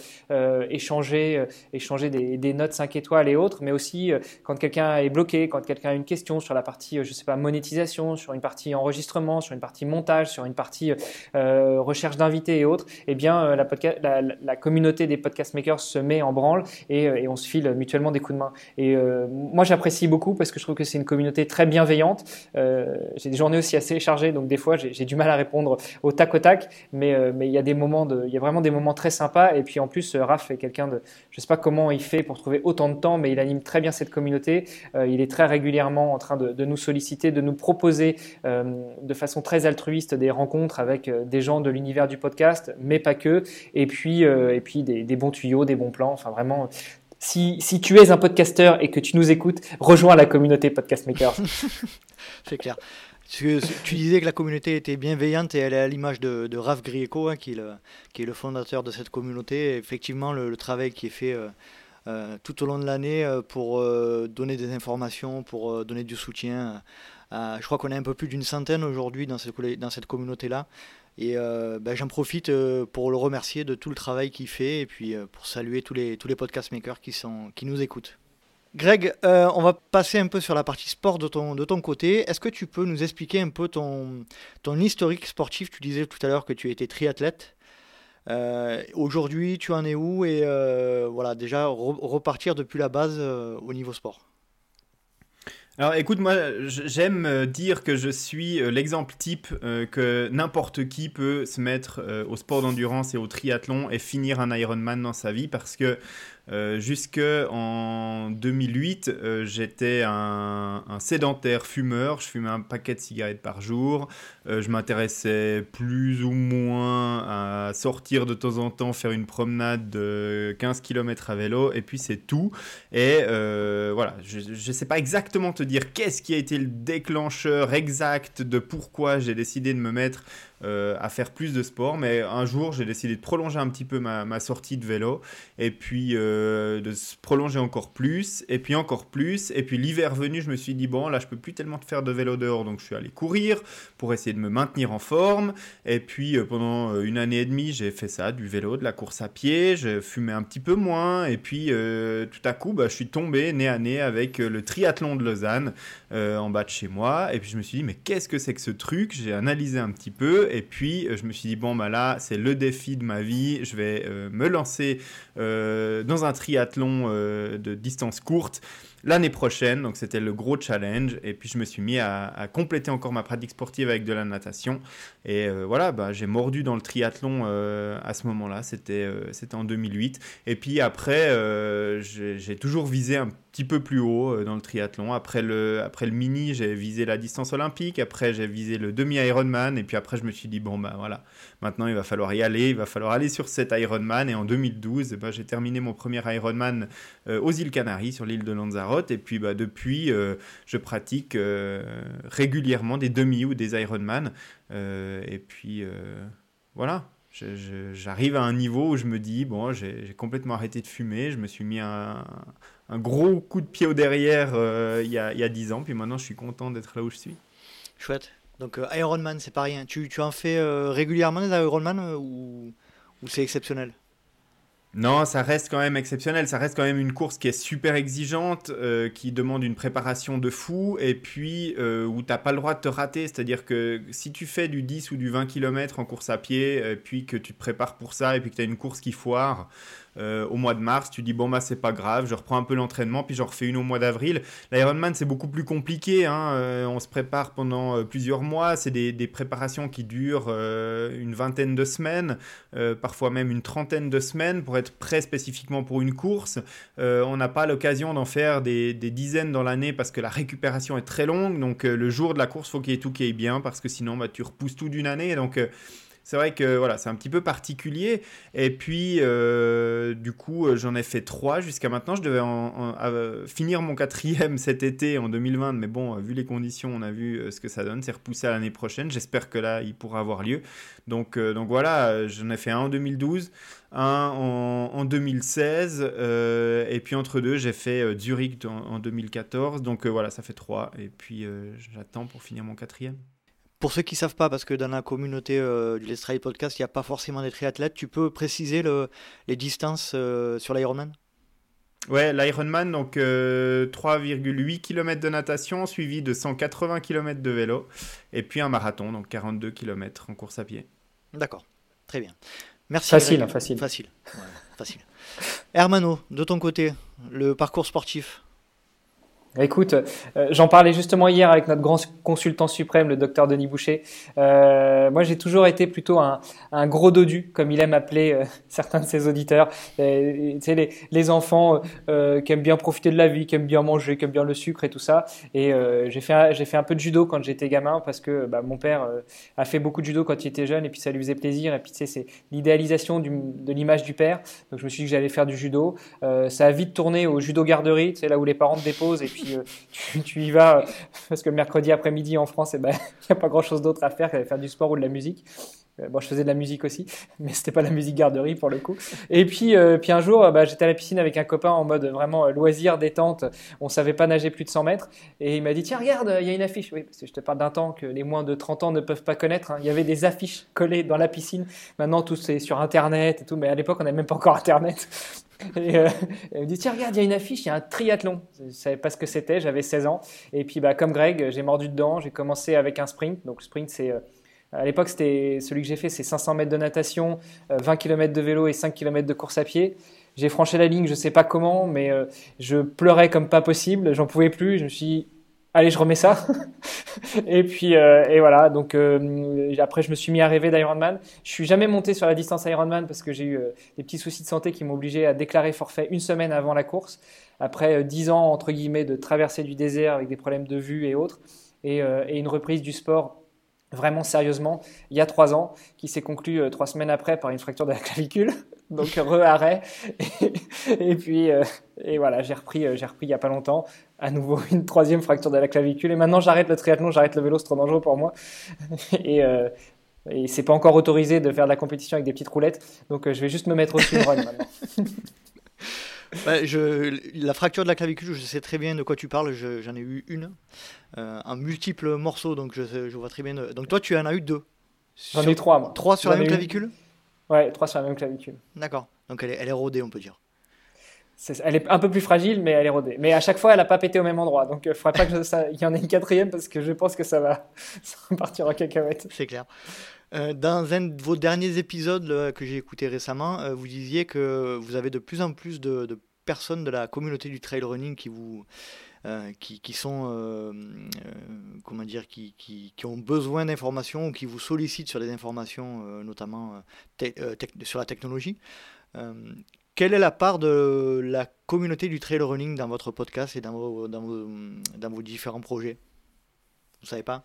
échanger, échanger des, notes 5 étoiles et autres, mais aussi quand quelqu'un est bloqué, quand quelqu'un a une question sur la partie, je sais pas, monétisation, sur une partie enregistrement, sur une partie montage, sur une partie recherche d'invités et autres, eh bien la, communauté des podcast makers se met en branle et, et on se file mutuellement des coups de main. Et euh, moi, j'apprécie beaucoup parce que je trouve que c'est une communauté très bienveillante. Euh, j'ai des journées aussi assez chargées, donc des fois, j'ai du mal à répondre au tac au tac, mais euh, mais il y a des moments de, il y a vraiment des moments très sympas. Et puis en plus, Raph est quelqu'un de, je sais pas comment il fait pour trouver autant de temps, mais il anime très bien cette communauté. il est très régulièrement en train de, nous solliciter, de nous proposer de façon très altruiste des rencontres avec des gens de l'univers du podcast, mais pas que. Et puis et puis des, des bons tuyaux, des bons plans. Enfin vraiment si, si tu es un podcasteur et que tu nous écoutes, rejoins la communauté Podcast Maker. C'est clair. Tu, disais que la communauté était bienveillante et elle est à l'image de, de Raph Grieco, hein, qui, est le, qui, est le, fondateur de cette communauté. effectivement, le, travail qui est fait euh, euh, tout au long de l'année euh, pour donner des informations, pour donner du soutien. je crois qu'on est un peu plus d'une centaine aujourd'hui dans cette, dans cette communauté-là. Et euh, ben, j'en profite euh, pour le remercier de tout le travail qu'il fait et puis euh, pour saluer tous les, tous les podcast makers qui, sont, qui nous écoutent. Greg, on va passer un peu sur la partie sport de ton, de ton côté. Est-ce que tu peux nous expliquer un peu ton, ton historique sportif? Tu disais tout à l'heure que tu étais triathlète. Aujourd'hui, tu en es où? Et voilà, déjà repartir depuis la base au niveau sport. Alors écoute, moi j'aime euh, dire que je suis euh, l'exemple type euh, que n'importe qui peut se mettre au sport d'endurance et au triathlon et finir un Ironman dans sa vie parce que euh, jusque en 2008, euh, j'étais un, sédentaire fumeur. Je fumais un paquet de cigarettes par jour. Euh, je m'intéressais plus ou moins à sortir de temps en temps, faire une promenade de 15 km à vélo, et puis c'est tout. Et voilà, je ne sais pas exactement te dire qu'est-ce qui a été le déclencheur exact de pourquoi j'ai décidé de me mettre euh, à faire plus de sport. Mais un jour, j'ai décidé de prolonger un petit peu ma, sortie de vélo et puis euh, de prolonger encore plus et puis encore plus. Et puis l'hiver venu, je me suis dit, bon, là, je peux plus tellement faire de vélo dehors. Donc, je suis allé courir pour essayer de me maintenir en forme. Et puis, euh, pendant une année et demie, j'ai fait ça, du vélo, de la course à pied. Je fumais un petit peu moins. Et puis, tout à coup, bah, je suis tombé nez à nez avec le triathlon de Lausanne en bas de chez moi. Et puis, je me suis dit, mais qu'est-ce que c'est que ce truc? J'ai analysé un petit peu et puis, euh, je me suis dit, bon, bah là, c'est le défi de ma vie. Je vais euh, me lancer euh, dans un triathlon de distance courte l'année prochaine. Donc c'était le gros challenge. Et puis je me suis mis à, compléter encore ma pratique sportive avec de la natation. Et voilà, bah, j'ai mordu dans le triathlon à ce moment-là. C'était c'était en 2008. Et puis après, j'ai toujours visé un petit peu plus haut dans le triathlon. Après le, après le mini, j'ai visé la distance olympique. Après, j'ai visé le demi-Ironman. Et puis après, je me suis dit, bon, bah voilà, maintenant il va falloir y aller. Il va falloir aller sur cet Ironman. Et en 2012, bah, j'ai terminé mon premier Ironman aux îles Canaries, sur l'île de Lanzarote. Et puis bah, depuis, je pratique régulièrement des demi ou des Ironman. et puis voilà, j'arrive à un niveau où je me dis, bon, j'ai complètement arrêté de fumer, je me suis mis un, gros coup de pied au derrière il, y a, il y a 10 ans, puis maintenant je suis content d'être là où je suis. Chouette. Donc Ironman, c'est pas rien. Tu, tu en fais régulièrement des Ironman ou, ou c'est exceptionnel? Non, ça reste quand même exceptionnel. Ça reste quand même une course qui est super exigeante, euh, qui demande une préparation de fou, et puis euh, où tu n'as pas le droit de te rater. C'est-à-dire que si tu fais du 10 ou du 20 km en course à pied, et puis que tu te prépares pour ça, et puis que tu as une course qui foire, euh, au mois de mars, tu dis bon bah c'est pas grave, je reprends un peu l'entraînement, puis j'en refais une au mois d'avril. L'Ironman c'est beaucoup plus compliqué, hein, euh, on se prépare pendant euh, plusieurs mois, c'est des, préparations qui durent une vingtaine de semaines, parfois même une trentaine de semaines pour être prêt spécifiquement pour une course. on n'a pas l'occasion d'en faire des, des, dizaines dans l'année parce que la récupération est très longue, donc le jour de la course, faut qu'il y ait tout qui aille bien parce que sinon bah, tu repousses tout d'une année. Donc c'est vrai que voilà, c'est un petit peu particulier. Et puis, euh, du coup, euh, j'en ai fait trois jusqu'à maintenant. Je devais en, finir mon quatrième cet été en 2020, mais bon, vu les conditions, on a vu euh, ce que ça donne. C'est repoussé à l'année prochaine. J'espère que là, il pourra avoir lieu. Donc, donc voilà, j'en ai fait un en 2012, un en, 2016, et puis entre deux, j'ai fait Zurich en, 2014. Donc voilà, ça fait trois. Et puis, j'attends pour finir mon quatrième. Pour ceux qui ne savent pas, parce que dans la communauté euh, du Let's Try Podcast, il n'y a pas forcément des triathlètes, tu peux préciser le, les distances euh, sur l'Ironman? Ouais, l'Ironman, donc 3,8 euh, km de natation, suivi de 180 km de vélo, et puis un marathon, donc 42 km en course à pied. D'accord, très bien. Merci. Facile, hein, facile. Facile. facile. Hermano, de ton côté, le parcours sportif? Écoute, euh, j'en parlais justement hier avec notre grand consultant suprême, le docteur Denis Boucher. Euh, moi, j'ai toujours été plutôt un, un, gros dodu, comme il aime appeler euh, certains de ses auditeurs. tu sais, les, enfants qui aiment bien profiter de la vie, qui aiment bien manger, qui aiment bien le sucre et tout ça. Et j'ai fait, un peu de judo quand j'étais gamin parce que bah, mon père a fait beaucoup de judo quand il était jeune et puis ça lui faisait plaisir. Et puis tu sais, c'est l'idéalisation de l'image du père. Donc je me suis dit que j'allais faire du judo. ça a vite tourné au judo garderie, tu sais, là où les parents te déposent et euh, tu, y vas parce que mercredi après-midi en France, eh ben, il n'y a pas grand-chose d'autre à faire qu'à faire du sport ou de la musique. Euh, bon, je faisais de la musique aussi, mais c'était pas la musique garderie pour le coup. Et puis, euh, puis un jour, bah, j'étais à la piscine avec un copain en mode vraiment loisir, détente. On savait pas nager plus de 100 mètres. Et il m'a dit, tiens, regarde, il y a une affiche. Oui, parce que je te parle d'un temps que les moins de 30 ans ne peuvent pas connaître. Hein. Il y avait des affiches collées dans la piscine. Maintenant, tout c'est sur Internet et tout. Mais à l'époque, on n'avait même pas encore Internet. Et euh, me dit tiens regarde il y a une affiche, il y a un triathlon. Je savais pas ce que c'était, j'avais 16 ans. Et puis bah comme Greg, j'ai mordu dedans. J'ai commencé avec un sprint. Donc sprint c'est euh, à l'époque c'était celui que j'ai fait, c'est 500 mètres de natation, 20 euh, km de vélo et 5 km de course à pied. J'ai franchi la ligne, je sais pas comment, mais je pleurais comme pas possible. J'en pouvais plus. Je me suis dit, allez, je remets ça. et puis, euh, et voilà. Donc, euh, après, je me suis mis à rêver d'Ironman. Je suis jamais monté sur la distance Ironman parce que j'ai eu euh, des petits soucis de santé qui m'ont obligé à déclarer forfait une semaine avant la course. Après dix ans, entre guillemets, de traverser du désert avec des problèmes de vue et autres. Et une reprise du sport vraiment sérieusement il y a trois ans, qui s'est conclue trois semaines après par une fracture de la clavicule. Donc re-arrêt. Et, puis et voilà, j'ai repris, j'ai repris il y a pas longtemps à nouveau une troisième fracture de la clavicule. Et maintenant, j'arrête le triathlon, j'arrête le vélo, c'est trop dangereux pour moi. et, euh, et c'est pas encore autorisé de faire de la compétition avec des petites roulettes. Donc, euh, je vais juste me mettre au-dessus de run maintenant. Bah, je, la fracture de la clavicule, je sais très bien de quoi tu parles. J'en ai eu une, euh, en multiples morceaux, donc je, je, vois très bien. Donc toi, tu en as eu deux. J'en ai eu trois, moi. Trois sur la même clavicule? Ouais, trois sur la même clavicule. D'accord. Donc elle est, elle est rodée, on peut dire elle est un peu plus fragile, mais elle est rodée. Mais à chaque fois, elle n'a pas pété au même endroit. Donc, il euh, ne faudrait pas qu'il y en ait une quatrième parce que je pense que ça va, partir en cacahuète. C'est clair. Euh, dans un de vos derniers épisodes que j'ai écouté récemment, euh, vous disiez que vous avez de plus en plus de, personnes de la communauté du trail running qui vous, qui, qui, sont, comment dire, qui, qui, qui ont besoin d'informations ou qui vous sollicitent sur des informations, notamment sur la technologie. Quelle est la part de la communauté du trail running dans votre podcast et dans vos, dans vos, différents projets? Vous savez pas?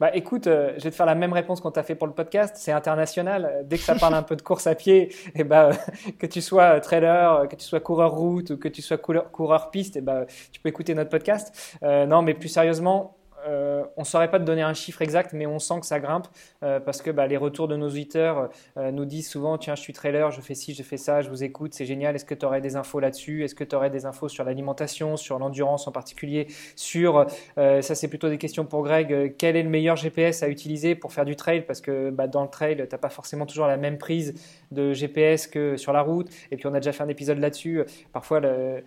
Bah écoute, euh, je vais te faire la même réponse qu'on t'a fait pour le podcast. C'est international. Dès que ça parle un peu de course à pied, et eh bah, que tu sois trailer, que tu sois coureur route ou que tu sois coureur, piste, et eh bah, tu peux écouter notre podcast. Euh, non, mais plus sérieusement, euh, on ne saurait pas te donner un chiffre exact, mais on sent que ça grimpe euh, parce que bah, les retours de nos auditeurs euh, nous disent souvent Tiens, je suis trailer, je fais ci, je fais ça, je vous écoute, c'est génial. Est-ce que tu aurais des infos là-dessus? Est-ce que tu aurais des infos sur l'alimentation, sur l'endurance en particulier Sur, ça c'est plutôt des questions pour Greg, quel est le meilleur GPS à utiliser pour faire du trail? Parce que bah, dans le trail, tu n'as pas forcément toujours la même prise de GPS que sur la route. Et puis on a déjà fait un épisode là-dessus. Parfois, le,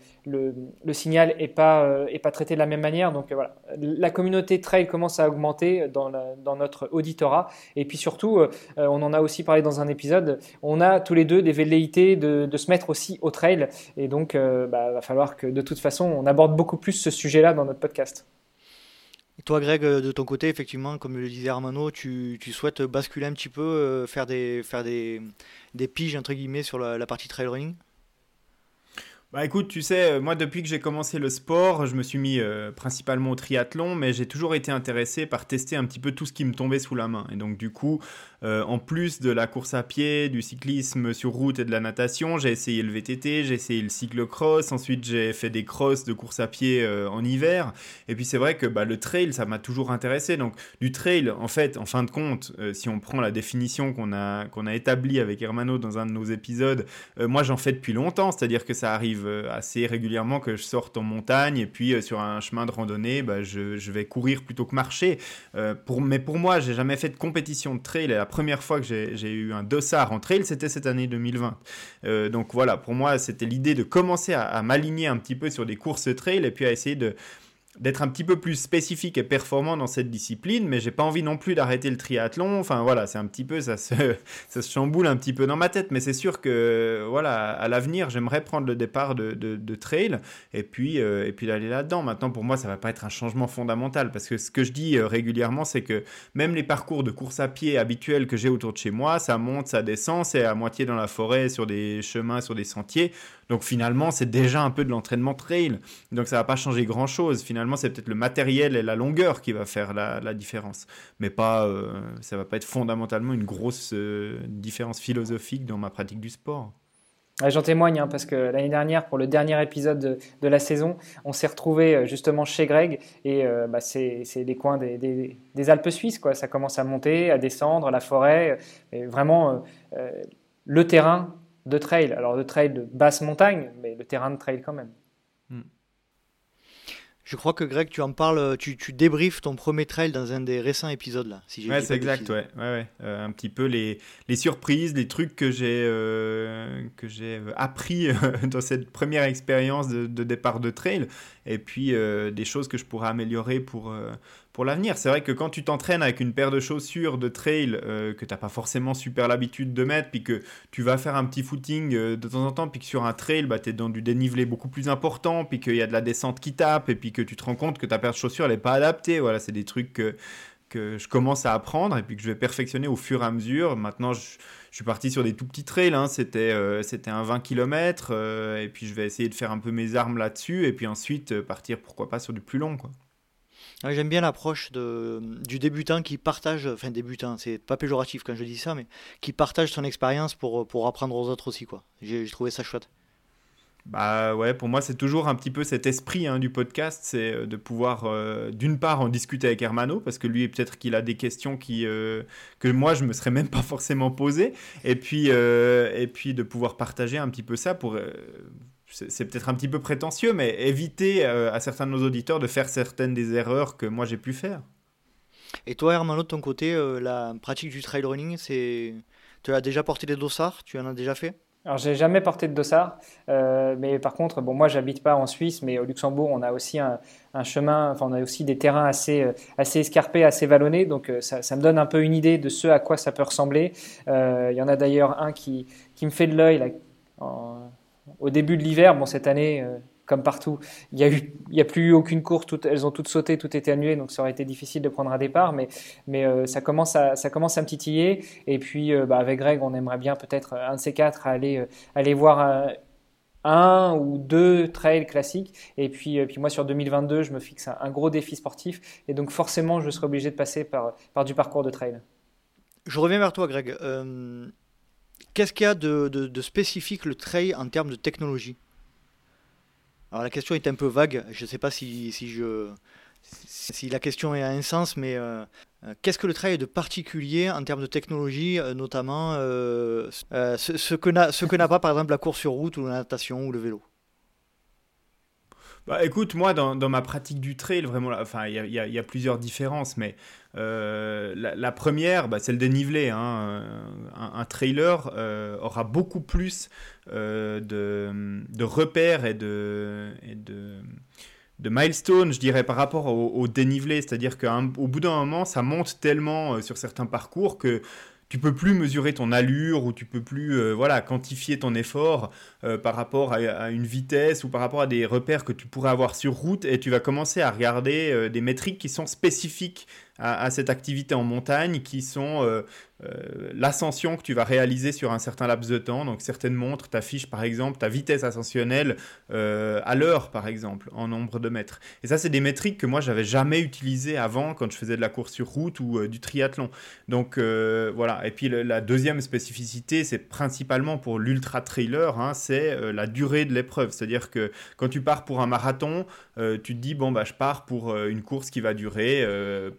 signal n'est pas, pas traité de la même manière. Donc voilà, la communauté trail commence à augmenter dans, dans notre auditorat. Et puis surtout, euh, on en a aussi parlé dans un épisode, on a tous les deux des velléités de, se mettre aussi au trail. Et donc, euh, bah, va falloir que de toute façon, on aborde beaucoup plus ce sujet-là dans notre podcast. Toi, Greg, euh, de ton côté, effectivement, comme le disait Armano, tu, tu souhaites basculer un petit peu, faire, des, faire des, des piges, entre guillemets, sur la, la partie trail running? Bah écoute, tu sais, euh, moi depuis que j'ai commencé le sport, je me suis mis euh, principalement au triathlon, mais j'ai toujours été intéressé par tester un petit peu tout ce qui me tombait sous la main. Et donc du coup, euh, en plus de la course à pied, du cyclisme sur route et de la natation, j'ai essayé le VTT, j'ai essayé le cyclocross, ensuite j'ai fait des crosses de course à pied en hiver. Et puis c'est vrai que bah, le trail, ça m'a toujours intéressé. Donc du trail, en fait, en fin de compte, si on prend la définition qu'on a, a établie avec Hermano dans un de nos épisodes, moi j'en fais depuis longtemps, c'est-à-dire que ça arrive euh, assez régulièrement que je sorte en montagne et puis euh, sur un chemin de randonnée, bah, je, vais courir plutôt que marcher. Euh, mais pour moi, j'ai jamais fait de compétition de trail. Première fois que j'ai eu un dossard en trail, c'était cette année 2020. donc voilà, pour moi, c'était l'idée de commencer à, à m'aligner un petit peu sur des courses trail et puis à essayer de d'être un petit peu plus spécifique et performant dans cette discipline, mais j'ai pas envie non plus d'arrêter le triathlon. Enfin voilà, c'est un petit peu ça se, ça se chamboule un petit peu dans ma tête, mais c'est sûr que voilà, à l'avenir, j'aimerais prendre le départ de, de, trail et puis euh, et puis d'aller là-dedans. Maintenant, pour moi, ça va pas être un changement fondamental parce que ce que je dis euh, régulièrement, c'est que même les parcours de course à pied habituels que j'ai autour de chez moi, ça monte, ça descend, c'est à moitié dans la forêt, sur des chemins, sur des sentiers. Donc finalement, c'est déjà un peu de l'entraînement trail. Donc ça va pas changer grand-chose. Finalement, c'est peut-être le matériel et la longueur qui va faire la, différence. Mais pas, euh, ça va pas être fondamentalement une grosse euh, différence philosophique dans ma pratique du sport. J'en témoigne hein, parce que l'année dernière, pour le dernier épisode de, la saison, on s'est retrouvé euh, justement chez Greg et bah, c'est les coins des, Alpes suisses. Quoi. Ça commence à monter, à descendre, la forêt. Vraiment, le terrain de trail. Alors de trail de basse montagne, mais le terrain de trail quand même. Hmm. Je crois que Greg, tu en parles, tu, tu débriefes ton premier trail dans un des récents épisodes là. Si ouais, c'est exact, ouais, ouais, ouais. Euh, un petit peu les, les, surprises, les trucs que j'ai euh, que j'ai euh, appris dans cette première expérience de, de, départ de trail, et puis des choses que je pourrais améliorer pour pour l'avenir. C'est vrai que quand tu t'entraînes avec une paire de chaussures de trail euh, que tu pas forcément super l'habitude de mettre, puis que tu vas faire un petit footing euh, de temps en temps, puis que sur un trail, bah, tu es dans du dénivelé beaucoup plus important, puis qu'il y a de la descente qui tape, et puis que tu te rends compte que ta paire de chaussures, elle n'est pas adaptée. Voilà, c'est des trucs que, que je commence à apprendre et puis que je vais perfectionner au fur et à mesure. Maintenant, je, suis parti sur des tout petits trails, hein. c'était euh, c'était un 20 km, et puis je vais essayer de faire un peu mes armes là-dessus, et puis ensuite partir, pourquoi pas, sur du plus long. J'aime bien l'approche du débutant qui partage, enfin débutant, c'est pas péjoratif quand je dis ça, mais qui partage son expérience pour, pour apprendre aux autres aussi. J'ai trouvé ça chouette. Bah ouais, pour moi c'est toujours un petit peu cet esprit hein, du podcast, c'est euh, de pouvoir euh, d'une part en discuter avec Hermano, parce que lui peut-être qu'il a des questions qui, euh, que moi je me serais même pas forcément posées, et puis, et puis de pouvoir partager un petit peu ça pour c'est peut-être un petit peu prétentieux, mais éviter euh, à certains de nos auditeurs de faire certaines des erreurs que moi j'ai pu faire. Et toi, Hermano, de ton côté, euh, la pratique du trail running, c'est... tu as déjà porté des dossards? Tu en as déjà fait? Alors, j'ai jamais porté de dossard, euh, mais par contre, bon, moi, j'habite pas en Suisse, mais au Luxembourg, on a aussi un, chemin, enfin, on a aussi des terrains assez, assez escarpés, assez vallonnés, donc ça, ça, me donne un peu une idée de ce à quoi ça peut ressembler. Il y en a d'ailleurs un qui, qui me fait de l'œil, au début de l'hiver, bon, cette année, euh, comme partout, il n'y a, plus eu aucune course, elles ont toutes sauté, tout était annulé, donc ça aurait été difficile de prendre un départ, mais, euh, ça, commence à, ça commence me titiller. Et puis, euh, bah, avec Greg, on aimerait bien peut-être un de ces quatre aller, voir un, ou deux trails classiques. Et puis, moi, sur 2022, je me fixe un, gros défi sportif, et donc forcément, je serai obligé de passer par du parcours de trail. Je reviens vers toi, Greg. Qu'est-ce qu'il y a de, spécifique le trail en termes de technologie? Alors la question est un peu vague, je ne sais pas si, je, si la question a un sens, mais qu'est-ce que le trail de particulier en termes de technologie, notamment ce, que n'a pas par exemple la course sur route ou la natation ou le vélo? Bah, écoute, moi, dans, dans, ma pratique du trail, vraiment, enfin, il y, y a, plusieurs différences, mais euh, la, première, bah, c'est le dénivelé. Hein. Un, trailer euh, aura beaucoup plus euh, de, de, repères et de, et de, de milestones, je dirais, par rapport au dénivelé. C'est-à-dire qu'au bout d'un moment, ça monte tellement sur certains parcours que tu peux plus mesurer ton allure ou tu peux plus euh, voilà quantifier ton effort euh, par rapport à, une vitesse ou par rapport à des repères que tu pourrais avoir sur route et tu vas commencer à regarder euh, des métriques qui sont spécifiques à, cette activité en montagne qui sont euh, euh, l'ascension que tu vas réaliser sur un certain laps de temps. Donc certaines montres t'affichent par exemple ta vitesse ascensionnelle euh, à l'heure par exemple en nombre de mètres. Et ça c'est des métriques que moi j'avais jamais utilisées avant quand je faisais de la course sur route ou du triathlon. Donc voilà. Et puis la deuxième spécificité c'est principalement pour l'ultra trailer, hein, c'est la durée de l'épreuve. C'est-à-dire que quand tu pars pour un marathon, tu te dis bon bah je pars pour une course qui va durer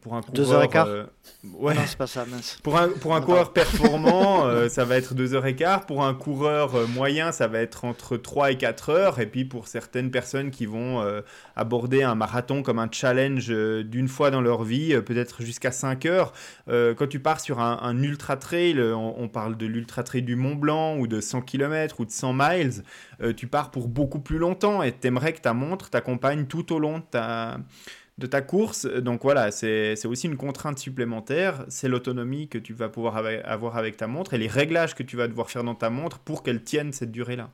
pour un deux heures et quart euh, ouais. Non, c'est pas ça, mince. Pour un, pour un coureur performant, euh, ça va être deux heures et quart. Pour un coureur euh, moyen, ça va être entre 3 et 4 heures. Et puis pour certaines personnes qui vont aborder un marathon comme un challenge d'une fois dans leur vie, peut-être jusqu'à 5 heures. quand tu pars sur un, ultra trail, on, parle de l'ultra trail du Mont Blanc ou de 100 km ou de 100 miles, tu pars pour beaucoup plus longtemps et tu aimerais que ta montre t'accompagne tout au long de ta course. Donc voilà, c'est aussi une contrainte supplémentaire. C'est l'autonomie que tu vas pouvoir avoir avec ta montre et les réglages que tu vas devoir faire dans ta montre pour qu'elle tienne cette durée-là.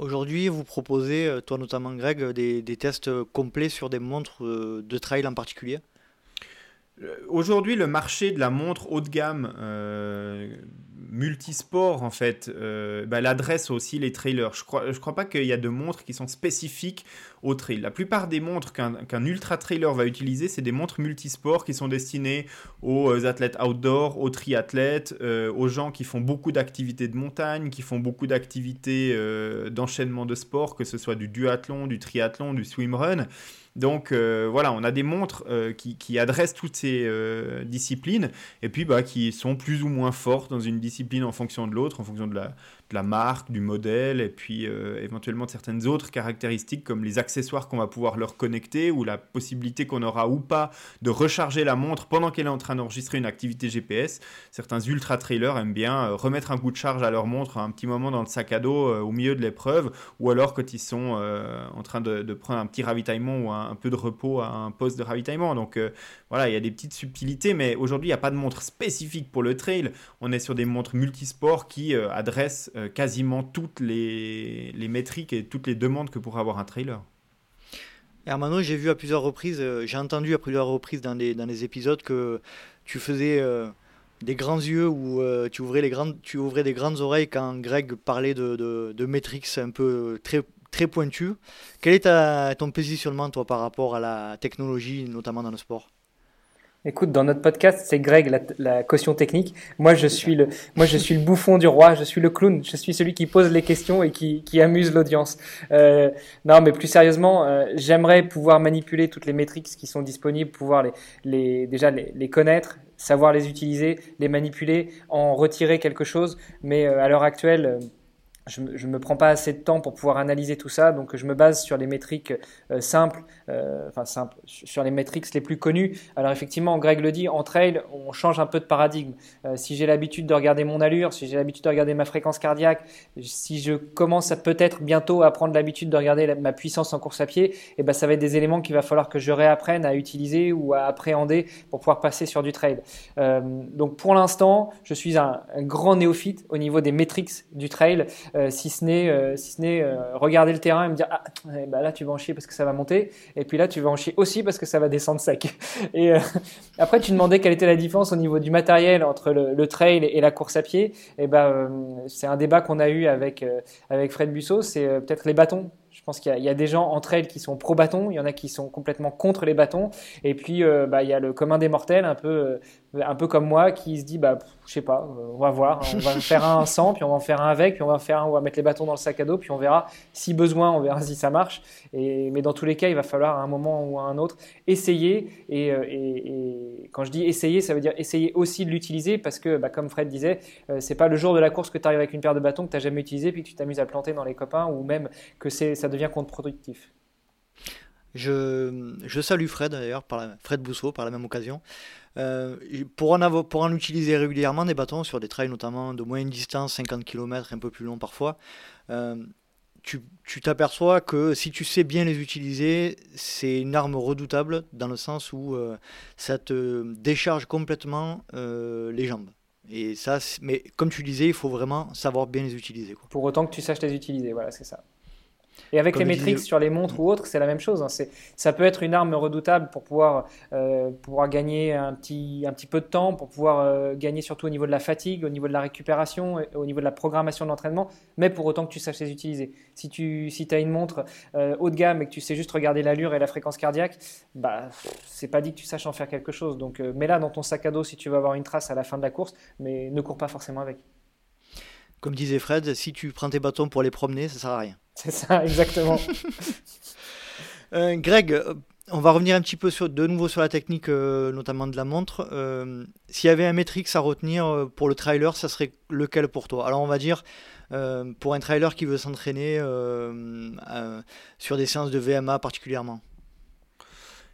Aujourd'hui, vous proposez, euh, toi notamment Greg, des, tests complets sur des montres euh, de trail en particulier? euh, Aujourd'hui, le marché de la montre haut de gamme, multisport en fait, euh, bah, l'adresse aussi les trailers. Je crois, crois pas qu'il y a de montres qui sont spécifiques au trail. La plupart des montres qu'un ultra trailer va utiliser, c'est des montres multisports qui sont destinées aux euh, athlètes outdoor, aux triathlètes, euh, aux gens qui font beaucoup d'activités de montagne, qui font beaucoup d'activités d'enchaînement de sport, que ce soit du duathlon, du triathlon, du swimrun. Donc euh, voilà, on a des montres euh, qui, adressent toutes ces euh, disciplines et puis bah, qui sont plus ou moins fortes dans une discipline en fonction de l'autre, en fonction de la, la marque, du modèle, et puis euh, éventuellement de certaines autres caractéristiques comme les accessoires qu'on va pouvoir leur connecter ou la possibilité qu'on aura ou pas de recharger la montre pendant qu'elle est en train d'enregistrer une activité GPS. Certains ultra trailers aiment bien euh, remettre un coup de charge à leur montre un petit moment dans le sac à dos euh, au milieu de l'épreuve, ou alors quand ils sont en train de, prendre un petit ravitaillement ou un, peu de repos à un poste de ravitaillement. Donc voilà, il y a des petites subtilités, mais aujourd'hui il n'y a pas de montre spécifique pour le trail. On est sur des montres multisports qui adressent euh, quasiment toutes les, les, métriques et toutes les demandes que pourrait avoir un trailer. Hermano, j'ai vu à plusieurs reprises, euh, j'ai entendu à plusieurs reprises dans des, dans des épisodes que tu faisais euh, des grands yeux ou tu, ouvrais les grandes, tu ouvrais des grandes oreilles quand Greg parlait de, de, de métriques un peu très, très pointues. Quel est ton positionnement toi par rapport à la technologie, notamment dans le sport? Écoute, dans notre podcast, c'est Greg, la, caution technique. Moi, je suis le, moi, je suis le bouffon du roi. Je suis le clown. Je suis celui qui pose les questions et qui, qui amuse l'audience. Euh, non, mais plus sérieusement, euh, j'aimerais pouvoir manipuler toutes les métriques qui sont disponibles, pouvoir les, les déjà les, les, connaître, savoir les utiliser, les manipuler, en retirer quelque chose. Mais euh, à l'heure actuelle, euh, je ne me prends pas assez de temps pour pouvoir analyser tout ça, donc je me base sur les métriques euh, simples, euh, enfin simples, sur les métriques les plus connues. Alors effectivement, Greg le dit, en trail, on change un peu de paradigme. Euh, si j'ai l'habitude de regarder mon allure, si j'ai l'habitude de regarder ma fréquence cardiaque, si je commence à peut-être bientôt à prendre l'habitude de regarder ma puissance en course à pied, eh ben ça va être des éléments qu'il va falloir que je réapprenne à utiliser ou à appréhender pour pouvoir passer sur du trail. donc pour l'instant, je suis un grand néophyte au niveau des métriques du trail. Euh, si ce n'est euh, euh, regarder le terrain et me dire ah bah là tu vas en chier parce que ça va monter et puis là tu vas en chier aussi parce que ça va descendre sec. Et après tu demandais quelle était la différence au niveau du matériel entre le, trail et la course à pied. Et ben c'est un débat qu'on a eu avec avec Fred Busso, c'est peut-être les bâtons pense qu'il y, a des gens entre elles qui sont pro bâton, il y en a qui sont complètement contre les bâtons, et puis euh, bah, il y a le commun des mortels, un peu, euh, un peu comme moi, qui se dit bah je sais pas, on va voir, on va faire un sans, puis on va en faire un avec, puis on va faire un, on va mettre les bâtons dans le sac à dos, puis on verra si besoin, on verra si ça marche. Et, mais dans tous les cas, il va falloir à un moment ou à un autre essayer. Et, et, quand je dis essayer, ça veut dire essayer aussi de l'utiliser parce que, bah, comme Fred disait, c'est pas le jour de la course que tu arrives avec une paire de bâtons que tu n'as jamais utilisé, puis que tu t'amuses à planter dans les copains, ou même que ça devient contre-productif. Je, je, salue Fred d'ailleurs, Fred Bousseau par la même occasion. Euh, pour, en pour en utiliser régulièrement des bâtons sur des trails notamment de moyenne distance, 50 km, un peu plus long parfois, euh, tu t'aperçois que si tu sais bien les utiliser, c'est une arme redoutable dans le sens où euh, ça te décharge complètement les jambes. Et ça, mais comme tu disais, il faut vraiment savoir bien les utiliser. Pour autant que tu saches les utiliser, voilà, c'est ça. Et avec les métriques sur les montres ou autres, c'est la même chose. Hein. Ça peut être une arme redoutable pour pouvoir, euh, pouvoir gagner un petit, un petit peu de temps, pour pouvoir euh, gagner surtout au niveau de la fatigue, au niveau de la récupération, au niveau de la programmation de l'entraînement, mais pour autant que tu saches les utiliser. Si tu si as une montre euh, haut de gamme et que tu sais juste regarder l'allure et la fréquence cardiaque, bah, c'est pas dit que tu saches en faire quelque chose. Donc mets-la dans ton sac à dos si tu veux avoir une trace à la fin de la course, mais ne cours pas forcément avec. Comme disait Fred, si tu prends tes bâtons pour les promener, ça sert à rien. C'est ça, exactement. Euh, Greg, on va revenir un petit peu sur, de nouveau sur la technique, euh, notamment de la montre. Euh, s'il y avait un métrique à retenir pour le trailer, ça serait lequel pour toi? Alors on va dire, pour un trailer qui veut s'entraîner sur des séances de VMA particulièrement.